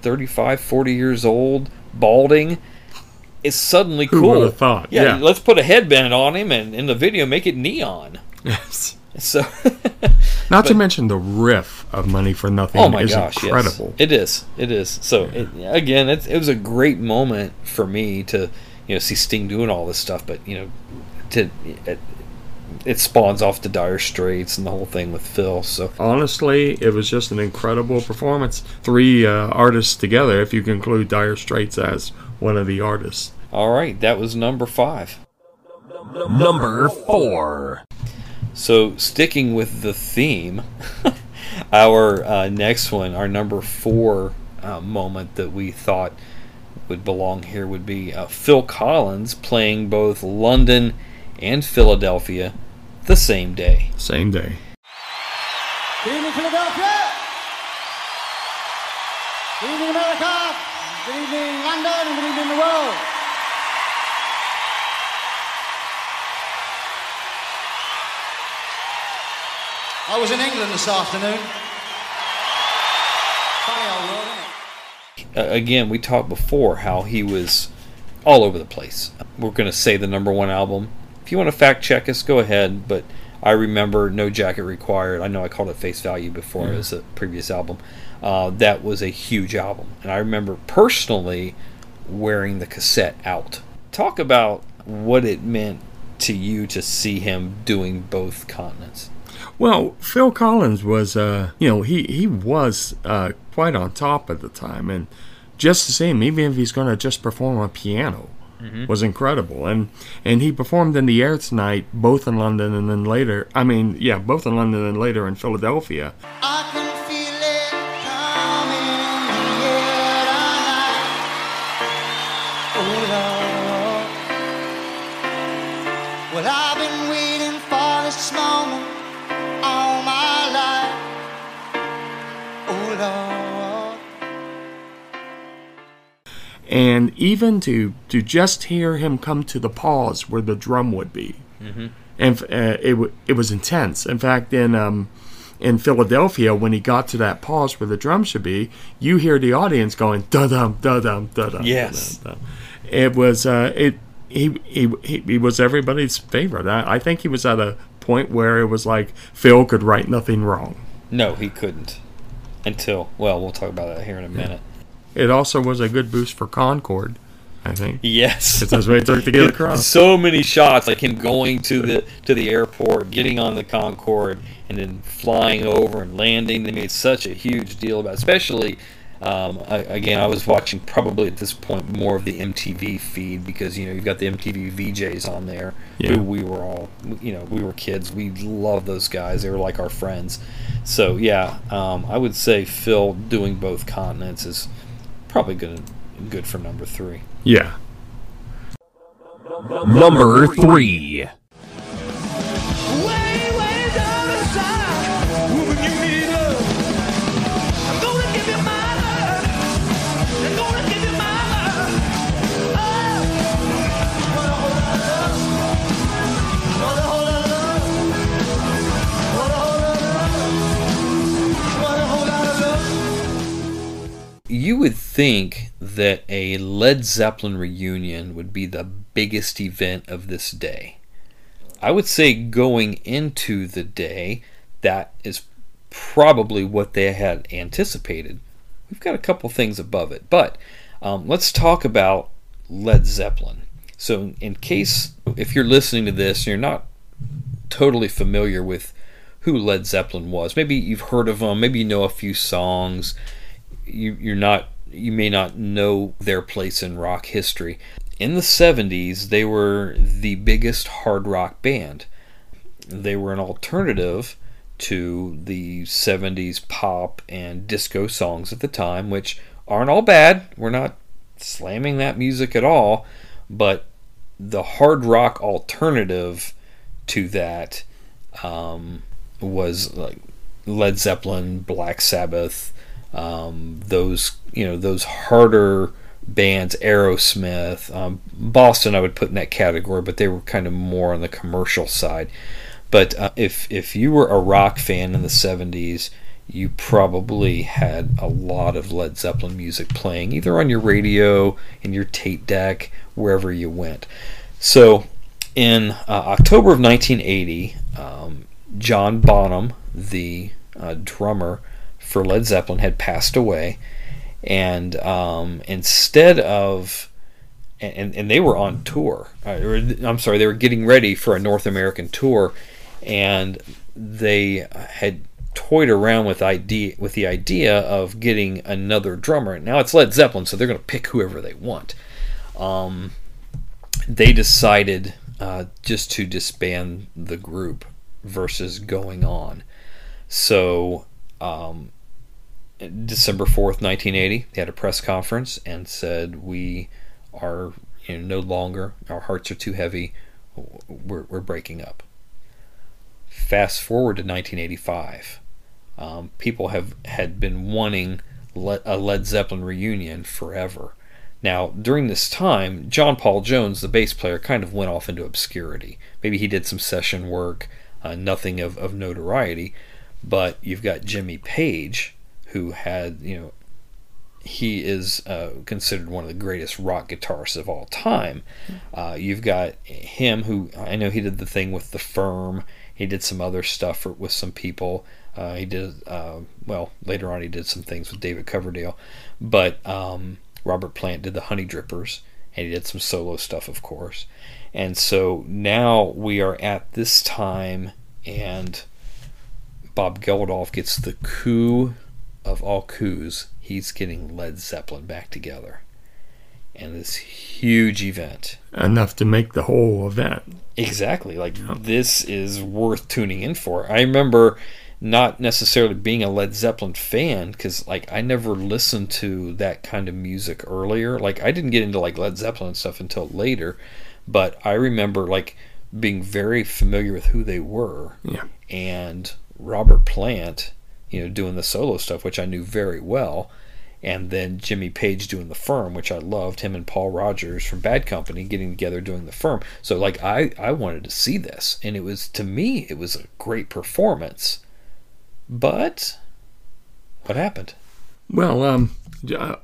35 40 years old balding is suddenly Who cool would've thought? yeah, Yeah. let's put a headband on him and in the video make it neon Yes. *laughs* so Not to mention the riff of "Money for Nothing" oh my is gosh incredible. yes. it is it is so it, again it's, it was a great moment for me to you know see Sting doing all this stuff but you know to it, it spawns off the Dire Straits and the whole thing with Phil so Honestly, it was just an incredible performance. Three uh, artists together, if you can include Dire Straits as one of the artists. All right, that was number five. Number four. So, sticking with the theme, *laughs* our uh, next one, our number four uh, moment that we thought would belong here would be uh, Phil Collins playing both London and Philadelphia the same day. Same day. Good evening, Philadelphia. Good evening, America. Good evening, London, and good evening, the world. I was in England this afternoon. Uh, again, we talked before how he was all over the place. We're going to say the number one album. If you want to fact check us, go ahead. But I remember No Jacket Required. I know I called it Face Value before Yeah. it was a previous album. Uh, that was a huge album. And I remember personally wearing the cassette out. Talk about what it meant to you to see him doing both continents. Well, Phil Collins was, uh, you know, he he was uh, quite on top at the time, and just the same, even if he's going to just perform on piano, Mhm. was incredible. And and he performed in the air tonight, both in London and then later. I mean, yeah, both in London and later in Philadelphia. I can feel it coming in the air tonight. Oh Lord. Well, I've been waiting for this moment Lord. and even to to just hear him come to the pause where the drum would be, Mhm. and uh, it w- it was intense. In fact, in um, in Philadelphia, when he got to that pause where the drum should be, you hear the audience going da dum da dum da dum. Yes. it was uh, it. He, he, he, he was everybody's favorite. I, I think he was at a point where it was like Phil could write nothing wrong. No, he couldn't. Until, well, we'll talk about that here in a minute. It also was a good boost for Concorde, I think. Yes, 'Cause that's what it took to get *laughs* across. So many shots, like him going to the to the airport, getting on the Concorde, and then flying over and landing. They made such a huge deal about, it. especially. Um, I, again, I was watching probably at this point more of the MTV feed because you know you've got the MTV VJs on there Yeah. who we were all you know we were kids we loved those guys they were like our friends so yeah um, I would say Phil doing both continents is probably good good for number three. Yeah. Number three. You would think that a Led Zeppelin reunion would be the biggest event of this day. I would say going into the day, that is probably what they had anticipated. We've got a couple things above it, but um, let's talk about Led Zeppelin. So, in case if you're listening to this and you're not totally familiar with who Led Zeppelin was, maybe you've heard of them, maybe you know a few songs, you, you're not you may not know their place in rock history. In the 70s, they were the biggest hard rock band. They were an alternative to the 70s pop and disco songs at the time, which aren't all bad. We're not slamming that music at all, but the hard rock alternative to that um, was like Led Zeppelin, Black Sabbath, um, those you know those harder bands, Aerosmith, um, Boston. I would put in that category, but they were kind of more on the commercial side. But uh, if if you were a rock fan in the '70s, you probably had a lot of Led Zeppelin music playing, either on your radio, in your tape deck, wherever you went. So, in uh, October of 1980, um, John Bonham, the uh, drummer for Led Zeppelin, had passed away, and um, instead of and, and they were on tour. Uh, I'm sorry, they were getting ready for a North American tour, and they had toyed around with idea with the idea of getting another drummer. Now it's Led Zeppelin, so they're going to pick whoever they want. Um, they decided uh, just to disband the group versus going on. So, um, December 4th, 1980, they had a press conference and said, We are you know, no longer, our hearts are too heavy, we're, we're breaking up. Fast forward to 1985. Um, people have had been wanting Le- a Led Zeppelin reunion forever. Now, during this time, John Paul Jones, the bass player, kind of went off into obscurity. Maybe he did some session work, uh, nothing of, of notoriety. But you've got Jimmy Page, who had, you know, he is uh, considered one of the greatest rock guitarists of all time. Uh, you've got him, who I know he did the thing with the Firm. He did some other stuff for, with some people. Uh, he did uh, well later on. He did some things with David Coverdale, but um, Robert Plant did the Honeydrippers, and he did some solo stuff, of course. And so now we are at this time, and Bob Geldof gets the coup of all coups. He's getting Led Zeppelin back together. And this huge event. Enough to make the whole event. Exactly. Like, this is worth tuning in for. I remember not necessarily being a Led Zeppelin fan because, like, I never listened to that kind of music earlier. Like, I didn't get into, like, Led Zeppelin stuff until later. But I remember, like, being very familiar with who they were. Yeah. And Robert Plant, you know, doing the solo stuff, which I knew very well, and then Jimmy Page doing the firm, which I loved. Him and Paul Rodgers from Bad Company getting together doing the firm. So like I I wanted to see this, and it was to me it was a great performance. But what happened? Well, um,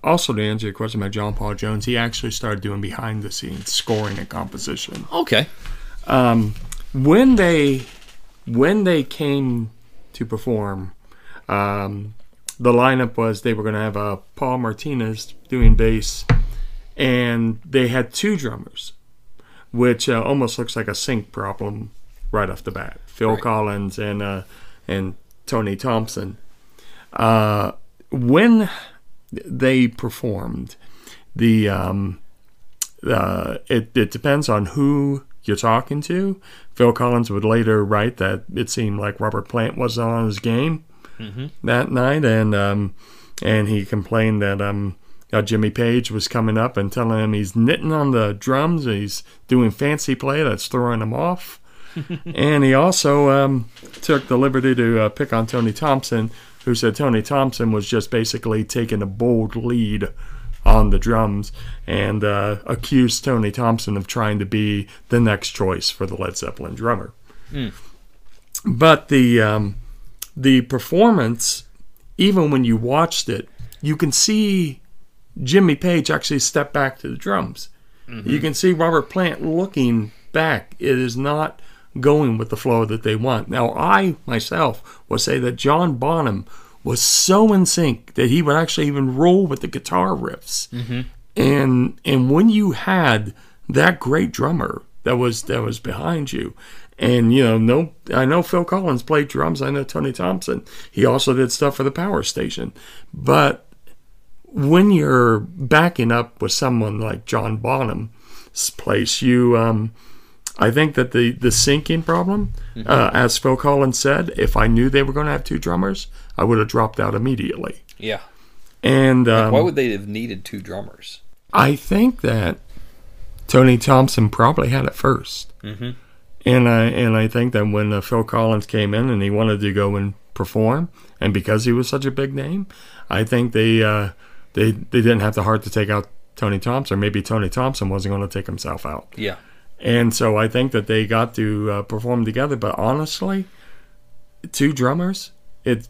also to answer your question about John Paul Jones, he actually started doing behind the scenes scoring and composition. Okay. Um, when they when they came to perform, um, the lineup was they were going to have uh, Paul Martinez doing bass, and they had two drummers, which uh, almost looks like a sync problem right off the bat. Phil right. Collins and uh, and Tony Thompson. Uh, when they performed, the um, uh, it it depends on who you're talking to. Phil Collins would later write that it seemed like Robert Plant wasn't on his game mm-hmm. that night, and um, and he complained that um, uh, Jimmy Page was coming up and telling him he's knitting on the drums, he's doing fancy play that's throwing him off. *laughs* and he also um, took the liberty to uh, pick on Tony Thompson, who said Tony Thompson was just basically taking a bold lead on the drums and uh, accused Tony Thompson of trying to be the next choice for the Led Zeppelin drummer. Mm. But the um, the performance, even when you watched it, you can see Jimmy Page actually step back to the drums. Mm-hmm. You can see Robert Plant looking back. It is not going with the flow that they want. Now, I myself will say that John Bonham was so in sync that he would actually even roll with the guitar riffs. Mm-hmm. And and when you had that great drummer that was that was behind you, and you know, no, I know Phil Collins played drums. I know Tony Thompson. He also did stuff for the Power Station. But when you're backing up with someone like John Bonham's place, you um, I think that the the syncing problem, mm-hmm. uh, as Phil Collins said, if I knew they were going to have two drummers, I would have dropped out immediately. Yeah. And um, like why would they have needed two drummers? I think that Tony Thompson probably had it 1st mm-hmm. And I and I think that when uh, Phil Collins came in and he wanted to go and perform, and because he was such a big name, I think they uh, they they didn't have the heart to take out Tony Thompson. Maybe Tony Thompson wasn't going to take himself out. Yeah. And so I think that they got to uh, perform together. But honestly, two drummers, it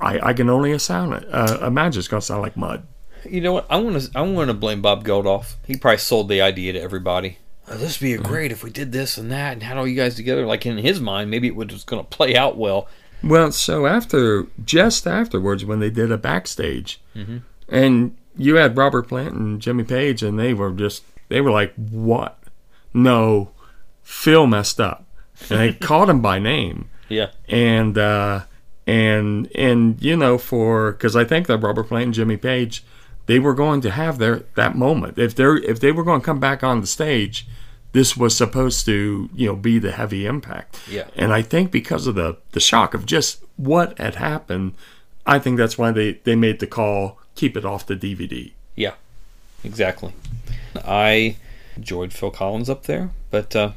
I, I can only sound it. Uh, imagine it's gonna sound like mud. You know what? I want to I want to blame Bob Geldof. He probably sold the idea to everybody. Oh, this would be great if we did this and that and had all you guys together. Like in his mind, maybe it was going to play out well. Well, so after just afterwards, when they did a backstage, mm-hmm. and you had Robert Plant and Jimmy Page, and they were just they were like, "What? no, Phil messed up. And they *laughs* called him by name. Yeah. And, uh, and, and, you know, for, cause I think that Robert Plant and Jimmy Page, they were going to have their, that moment. If they're, if they were going to come back on the stage, this was supposed to, you know, be the heavy impact. Yeah. And I think because of the, the shock of just what had happened, I think that's why they, they made the call, keep it off the DVD. Yeah, exactly. I, enjoyed Phil Collins up there, but uh,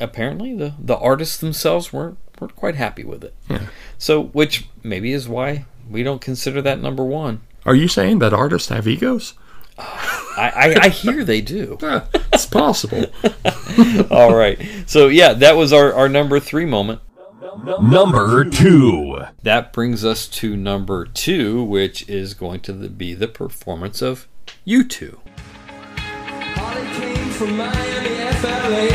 apparently the the artists themselves weren't weren't quite happy with it. Yeah. So, which maybe is why we don't consider that number one. Are you saying that artists have egos? I, I, I, hear they do. *laughs* it's possible. *laughs* All right. So yeah, that was our, our number three moment. Number two. That brings us to number two, which is going to be the performance of U2. Holly came from Miami, FLA.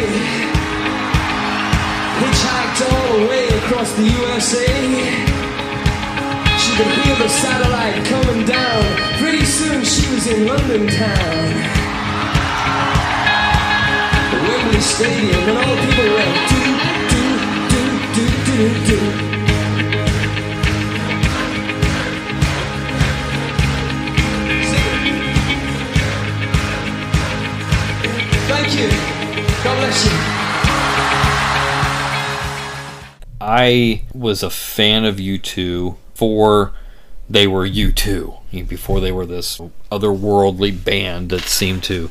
Hitchhiked all the way across the USA. Could hear the satellite coming down. Pretty soon she was in London town. The Wembley Stadium, and all the people went do do do do do do. Thank you. God bless you. I was a fan of U2 before they were U2, before they were this otherworldly band that seemed to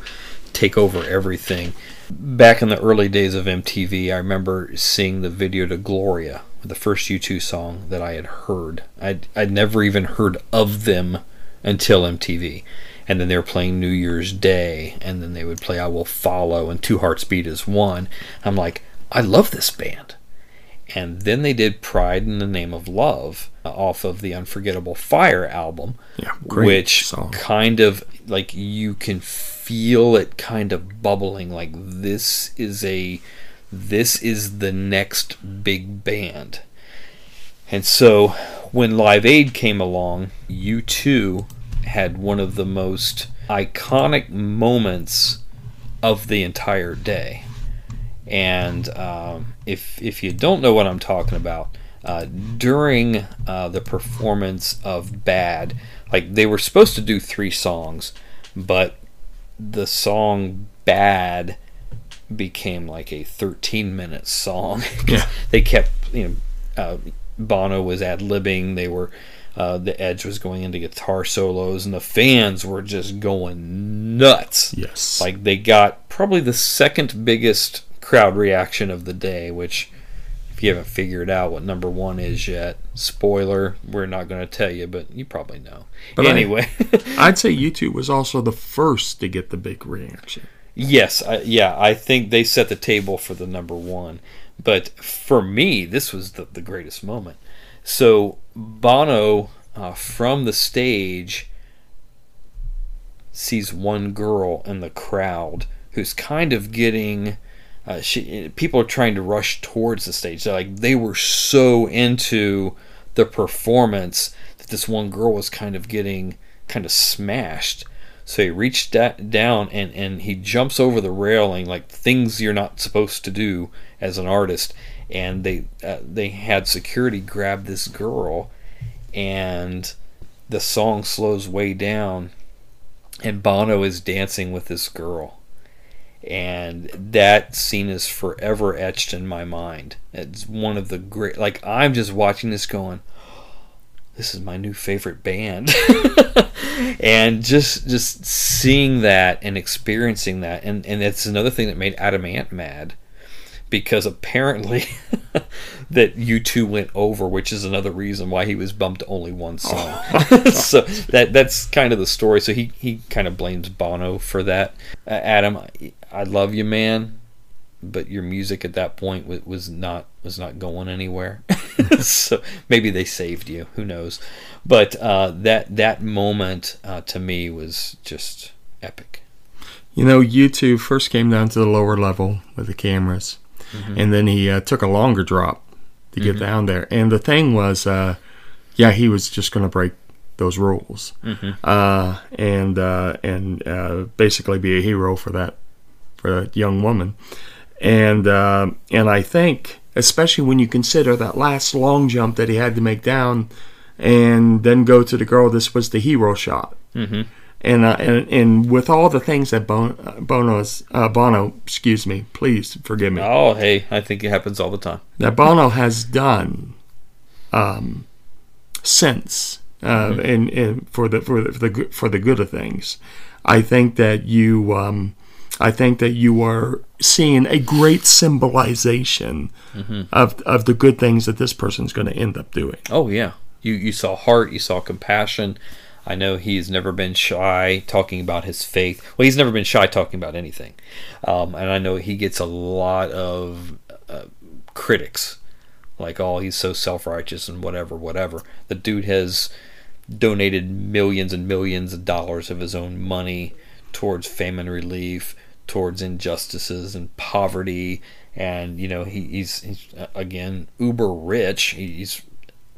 take over everything. Back in the early days of MTV, I remember seeing the video to Gloria, the first U2 song that I had heard. I'd, I'd never even heard of them until MTV. And then they were playing New Year's Day, and then they would play I Will Follow and Two Hearts Beat as One. I'm like, I love this band. And then they did Pride in the Name of Love uh, off of the Unforgettable Fire album, Yeah, great which song. kind of like you can feel it kind of bubbling like this is a this is the next big band. And so when Live Aid came along, U2 had one of the most iconic moments of the entire day. And um, if if you don't know what I'm talking about, uh, during uh, the performance of Bad, like they were supposed to do three songs, but the song Bad became like a 13 minute song. *laughs* Yeah. they kept you know uh, Bono was ad libbing. They were uh, the Edge was going into guitar solos, and the fans were just going nuts. Yes. Like they got probably the second biggest crowd reaction of the day, which if you haven't figured out what number one is yet, spoiler, we're not going to tell you, but you probably know. But I- anyway, *laughs* I'd say U2 was also the first to get the big reaction. yes, I, yeah, I think they set the table for the number one. But for me, this was the, the greatest moment. So Bono uh, from the stage sees one girl in the crowd who's kind of getting uh, she people are trying to rush towards the stage. They're like they were so into the performance that this one girl was kind of getting kind of smashed. So he reached da- down and and he jumps over the railing like things you're not supposed to do as an artist. And they uh, they had security grab this girl and the song slows way down and Bono is dancing with this girl. And that scene is forever etched in my mind. It's one of the great like I'm just watching this going this is my new favorite band. *laughs* and just just seeing that and experiencing that and and it's another thing that made Adam Ant mad because apparently *laughs* that U2 went over, which is another reason why he was bumped to only one song. *laughs* so that that's kind of the story. So he he kind of blames Bono for that. Uh, Adam, I- love you, man, but your music at that point was, was not was not going anywhere. *laughs* so maybe they saved you. Who knows? But uh, that that moment uh, to me was just epic. You know, U2 first came down to the lower level with the cameras, Mhm. and then he uh, took a longer drop to get Mhm. down there. And the thing was, uh, yeah, he was just going to break those rules, Mhm. uh, and uh, and uh, basically be a hero for that for that young woman. And uh, and I think, especially when you consider that last long jump that he had to make down, and then go to the girl, this was the hero shot Mhm. and uh, and and with all the things that Bon- uh, Bono's uh, Bono, excuse me, please forgive me, Oh, hey, I think it happens all the time. that Bono has done um, since uh, Mhm. and, and for the for the for the good, for the good of things, I think that you um, I think that you are seeing a great symbolization Mhm. of of the good things that this person's going to end up doing. Oh yeah, you you saw heart, you saw compassion. I know he's never been shy talking about his faith. Well, he's never been shy talking about anything, um, and I know he gets a lot of uh, critics like oh he's so self-righteous and whatever whatever the dude has donated millions and millions of dollars of his own money towards famine relief towards injustices and poverty. And you know he, he's, he's uh, again uber rich. He's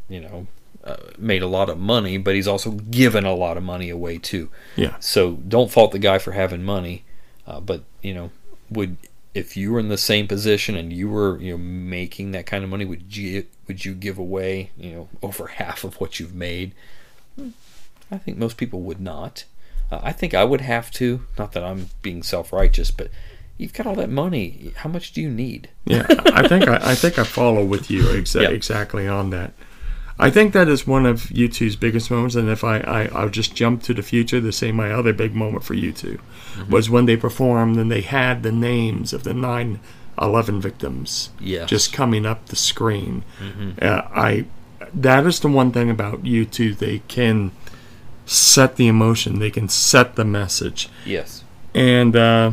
you know uh, made a lot of money but he's also given a lot of money away too. Yeah. so don't fault the guy for having money. Uh, but you know would if you were in the same position and you were you know making that kind of money would you would you give away you know over *laughs* half of what you've made? I think most people would not. Uh, I think I would have to. Not that I'm being self-righteous, but you've got all that money. How much do you need? Yeah, I think I, I think I follow with you exa- *laughs* exactly on that. I think that is one of U2's biggest moments, and if I, I I'll just jump to the future to say my other big moment for U2 Mhm. was when they performed and they had the names of the nine eleven victims Yes. just coming up the screen. Mhm. Uh, I that is the one thing about U2 they can set the emotion, they can set the message Yes. and uh,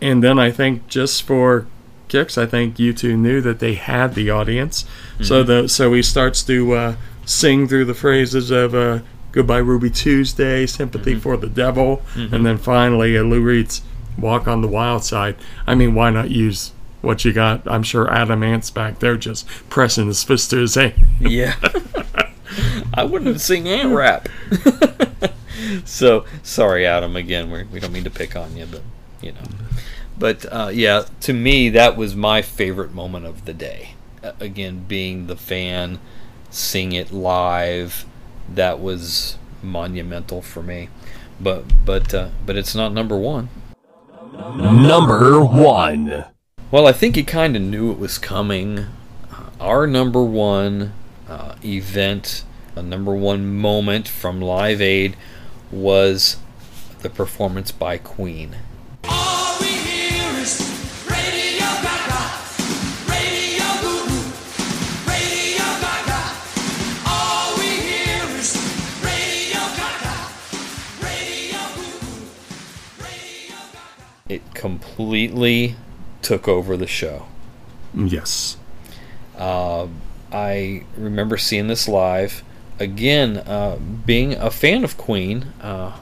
and then I think just for kicks, I think U2 knew that they had the audience. So Mhm. the so he starts to uh, sing through the phrases of uh, "Goodbye Ruby Tuesday," "Sympathy for the Devil," Mhm. and then finally uh, Lou Reed's "Walk on the Wild Side." I mean, why not use what you got? I'm sure Adam Ant's back there just pressing his fist to his head. Yeah. *laughs* I wouldn't sing ant rap. *laughs* *laughs* so sorry, Adam. Again, we're, we don't mean to pick on you, but you know. But uh, yeah, to me, that was my favorite moment of the day. Uh, again, being the fan, seeing it live, that was monumental for me. But but uh, but it's not number one. Number one. Well, I think you kind of knew it was coming. Uh, our number one uh, event, a number one moment from Live Aid was the performance by Queen. It completely took over the show. Yes. Uh, I remember seeing this live. Again, uh, being a fan of Queen, uh,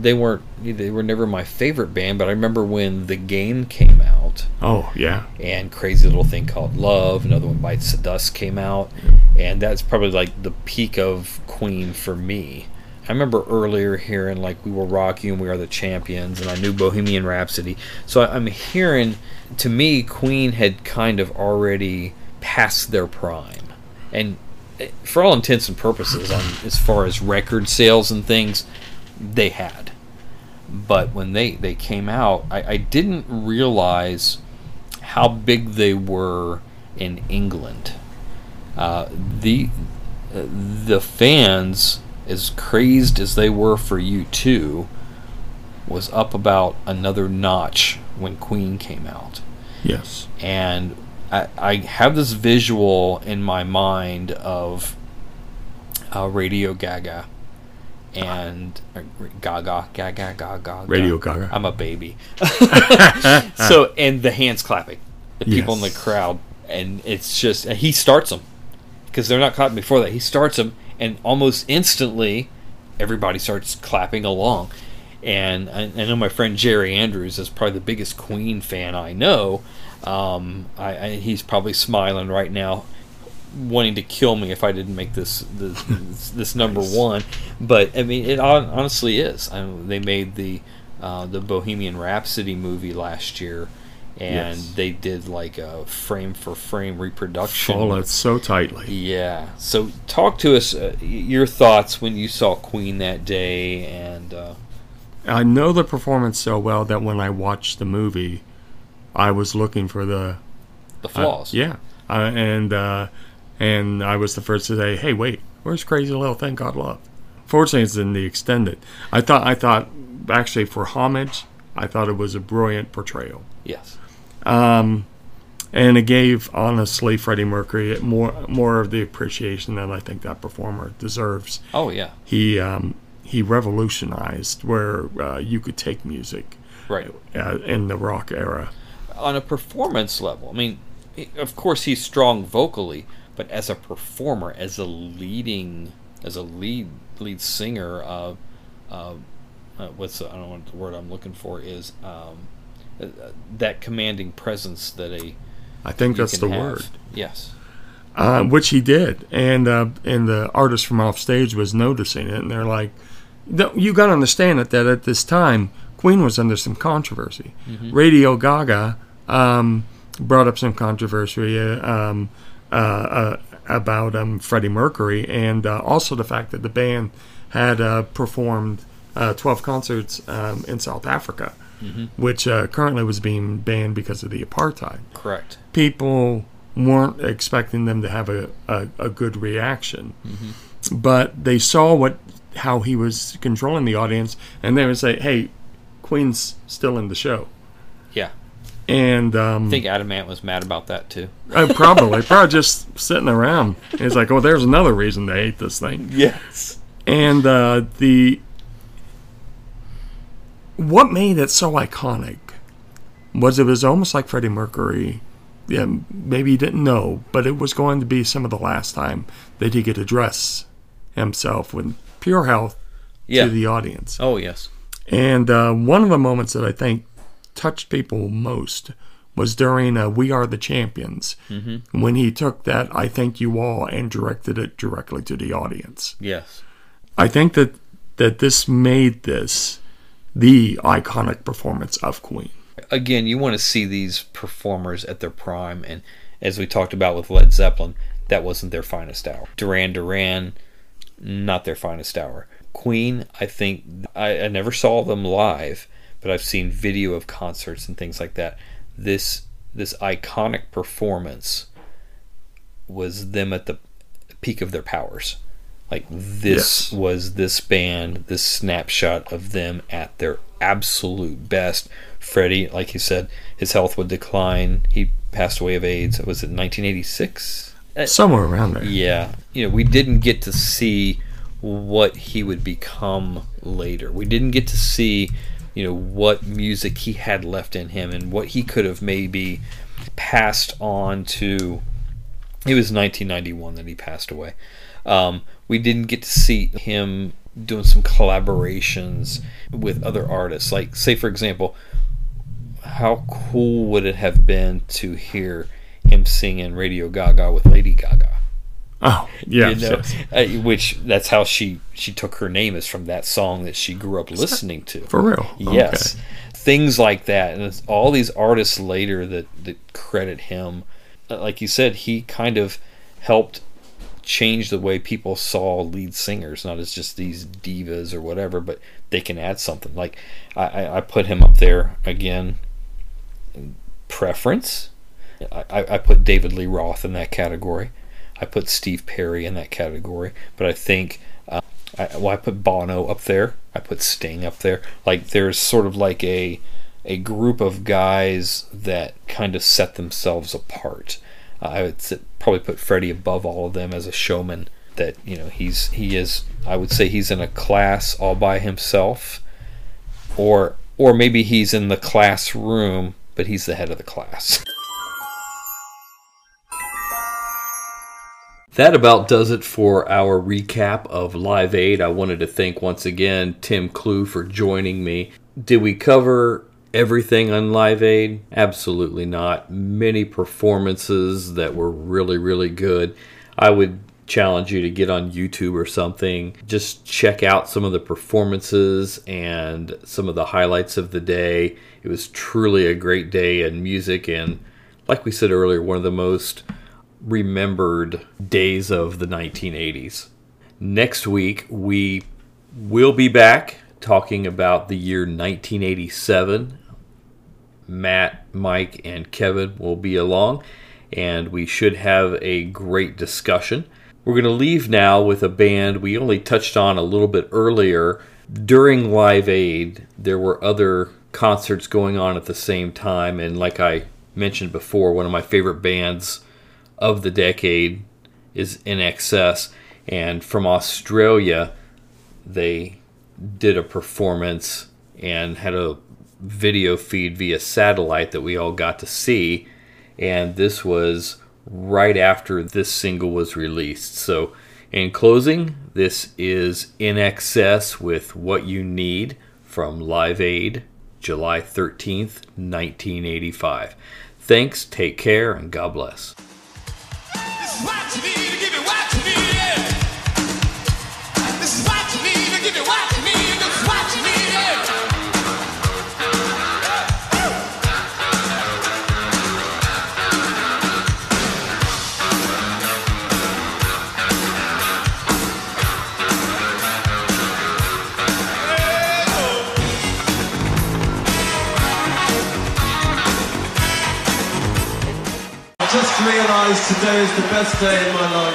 they weren't they were never my favorite band, but I remember when the game came out. Oh yeah. And Crazy Little Thing Called Love, another one Bites the Dust came out, and that's probably like the peak of Queen for me. I remember earlier hearing like We Will Rock You and we are the champions, and I knew Bohemian Rhapsody. So I'm hearing, to me, Queen had kind of already passed their prime, and for all intents and purposes, on as far as record sales and things, they had. But when they they came out, I, I didn't realize how big they were in England. Uh, the uh, the fans, as crazed as they were for U2, was up about another notch when Queen came out. Yes. And I, I have this visual in my mind of uh, Radio Gaga and uh, Gaga, Gaga, Gaga, Radio Gaga. I'm a baby. *laughs* *laughs* so and the hands clapping, the people in the crowd, and it's just and he starts them because they're not clapping before that. He starts them, and almost instantly, everybody starts clapping along. And I, I know my friend Jerry Andrews is probably the biggest Queen fan I know. Um, I, I, he's probably smiling right now, wanting to kill me if I didn't make this this, this, *laughs* this number one. But I mean, it honestly is. I mean, they made the uh, the Bohemian Rhapsody movie last year, and Yes. they did like a frame for frame reproduction. Followed so tightly. Yeah. So talk to us uh, your thoughts when you saw Queen that day, and uh, I know the performance so well that when I watched the movie, I was looking for the the uh, flaws. yeah, uh, and uh, and I was the first to say, "Hey, wait, where's Crazy Little Thing Called Love?" Fortunately, it's in the extended. I thought I thought actually for homage, I thought it was a brilliant portrayal. Yes. Um, and it gave honestly Freddie Mercury more more of the appreciation that I think that performer deserves. Oh, yeah. he um, he revolutionized where uh, you could take music Right. uh, in the rock era. On a performance level, I mean, of course he's strong vocally, but as a performer, as a leading, as a lead lead singer, uh, uh, uh, what's the, I don't know what the word I'm looking for is um, uh, that commanding presence that a I think that's the have. word. Yes. uh, which he did, and uh, and the artist from off stage was noticing it, and they're like, "No, "You got to understand it that at this time, Queen was under some controversy. Mhm. Radio Gaga um, brought up some controversy uh, um, uh, uh, about um, Freddie Mercury, and uh, also the fact that the band had uh, performed uh, 12 concerts um, in South Africa, Mhm. which uh, currently was being banned because of the apartheid Correct. people weren't expecting them to have a, a, a good reaction. Mhm. But they saw what how he was controlling the audience, and they would say, "Hey, Queen's still in the show." Yeah. And um, I think Adam Ant was mad about that too. *laughs* uh, probably, probably just sitting around. It's like, "Oh, there's another reason they hate this thing." Yes. And uh, the what made it so iconic was it was almost like Freddie Mercury. Yeah, maybe he didn't know, but it was going to be some of the last time that he could address himself with pure health Yeah. to the audience. Oh yes. And uh, one of the moments that I think touched people most was during uh, We Are the Champions Mhm. when he took that I Thank You All and directed it directly to the audience. Yes. I think that, that this made this the iconic performance of Queen. Again, you want to see these performers at their prime, and as we talked about with Led Zeppelin, that wasn't their finest hour. Duran Duran, not their finest hour. Queen, I think I, I never saw them live, but I've seen video of concerts and things like that. This this iconic performance was them at the peak of their powers. Like this Yes. was this band, this snapshot of them at their absolute best. Freddie, like you said, his health would decline. He passed away of AIDS. Was it 1986? Uh, Somewhere around there. Yeah, you know, we didn't get to see what he would become later. We didn't get to see, you know, what music he had left in him and what he could have maybe passed on to. It was 1991 that he passed away. Um, we didn't get to see him doing some collaborations with other artists. Like, say, for example, how cool would it have been to hear him singing Radio Gaga with Lady Gaga? Oh, yeah, You know, yes. uh, which that's how she she took her name is from that song that she grew up listening to. For real? Yes. Things like that, and it's all these artists later that that credit him. Uh, Like you said, he kind of helped change the way people saw lead singers, not as just these divas or whatever, but they can add something. Like I, I, put him up there again. Preference. I I put David Lee Roth in that category. I put Steve Perry in that category, but I think uh, I, well, I put Bono up there. I put Sting up there. Like there's sort of like a a group of guys that kind of set themselves apart. Uh, I would sit, probably put Freddie above all of them as a showman. That you know he's he is. I would say he's in a class all by himself, or or maybe he's in the classroom, but he's the head of the class. *laughs* That about does it for our recap of Live Aid. I wanted to thank once again Tim Clue for joining me. Did we cover everything on Live Aid? Absolutely not. Many performances that were really, really good. I would challenge you to get on YouTube or something. Just check out some of the performances and some of the highlights of the day. It was truly a great day in music and like we said earlier, one of the most remembered days of the 1980s. Next week, we will be back talking about the year 1987. Matt, Mike, and Kevin will be along, and we should have a great discussion. We're going to leave now with a band we only touched on a little bit earlier. During Live Aid, there were other concerts going on at the same time, and like I mentioned before, one of my favorite bands of the decade is INXS, and from Australia, they did a performance and had a video feed via satellite that we all got to see, and this was right after this single was released. So, in closing, this is INXS with What You Need from Live Aid, July 13th, 1985. Thanks, take care, and God bless. Watch me to give it. Just realised today is the best day in my life.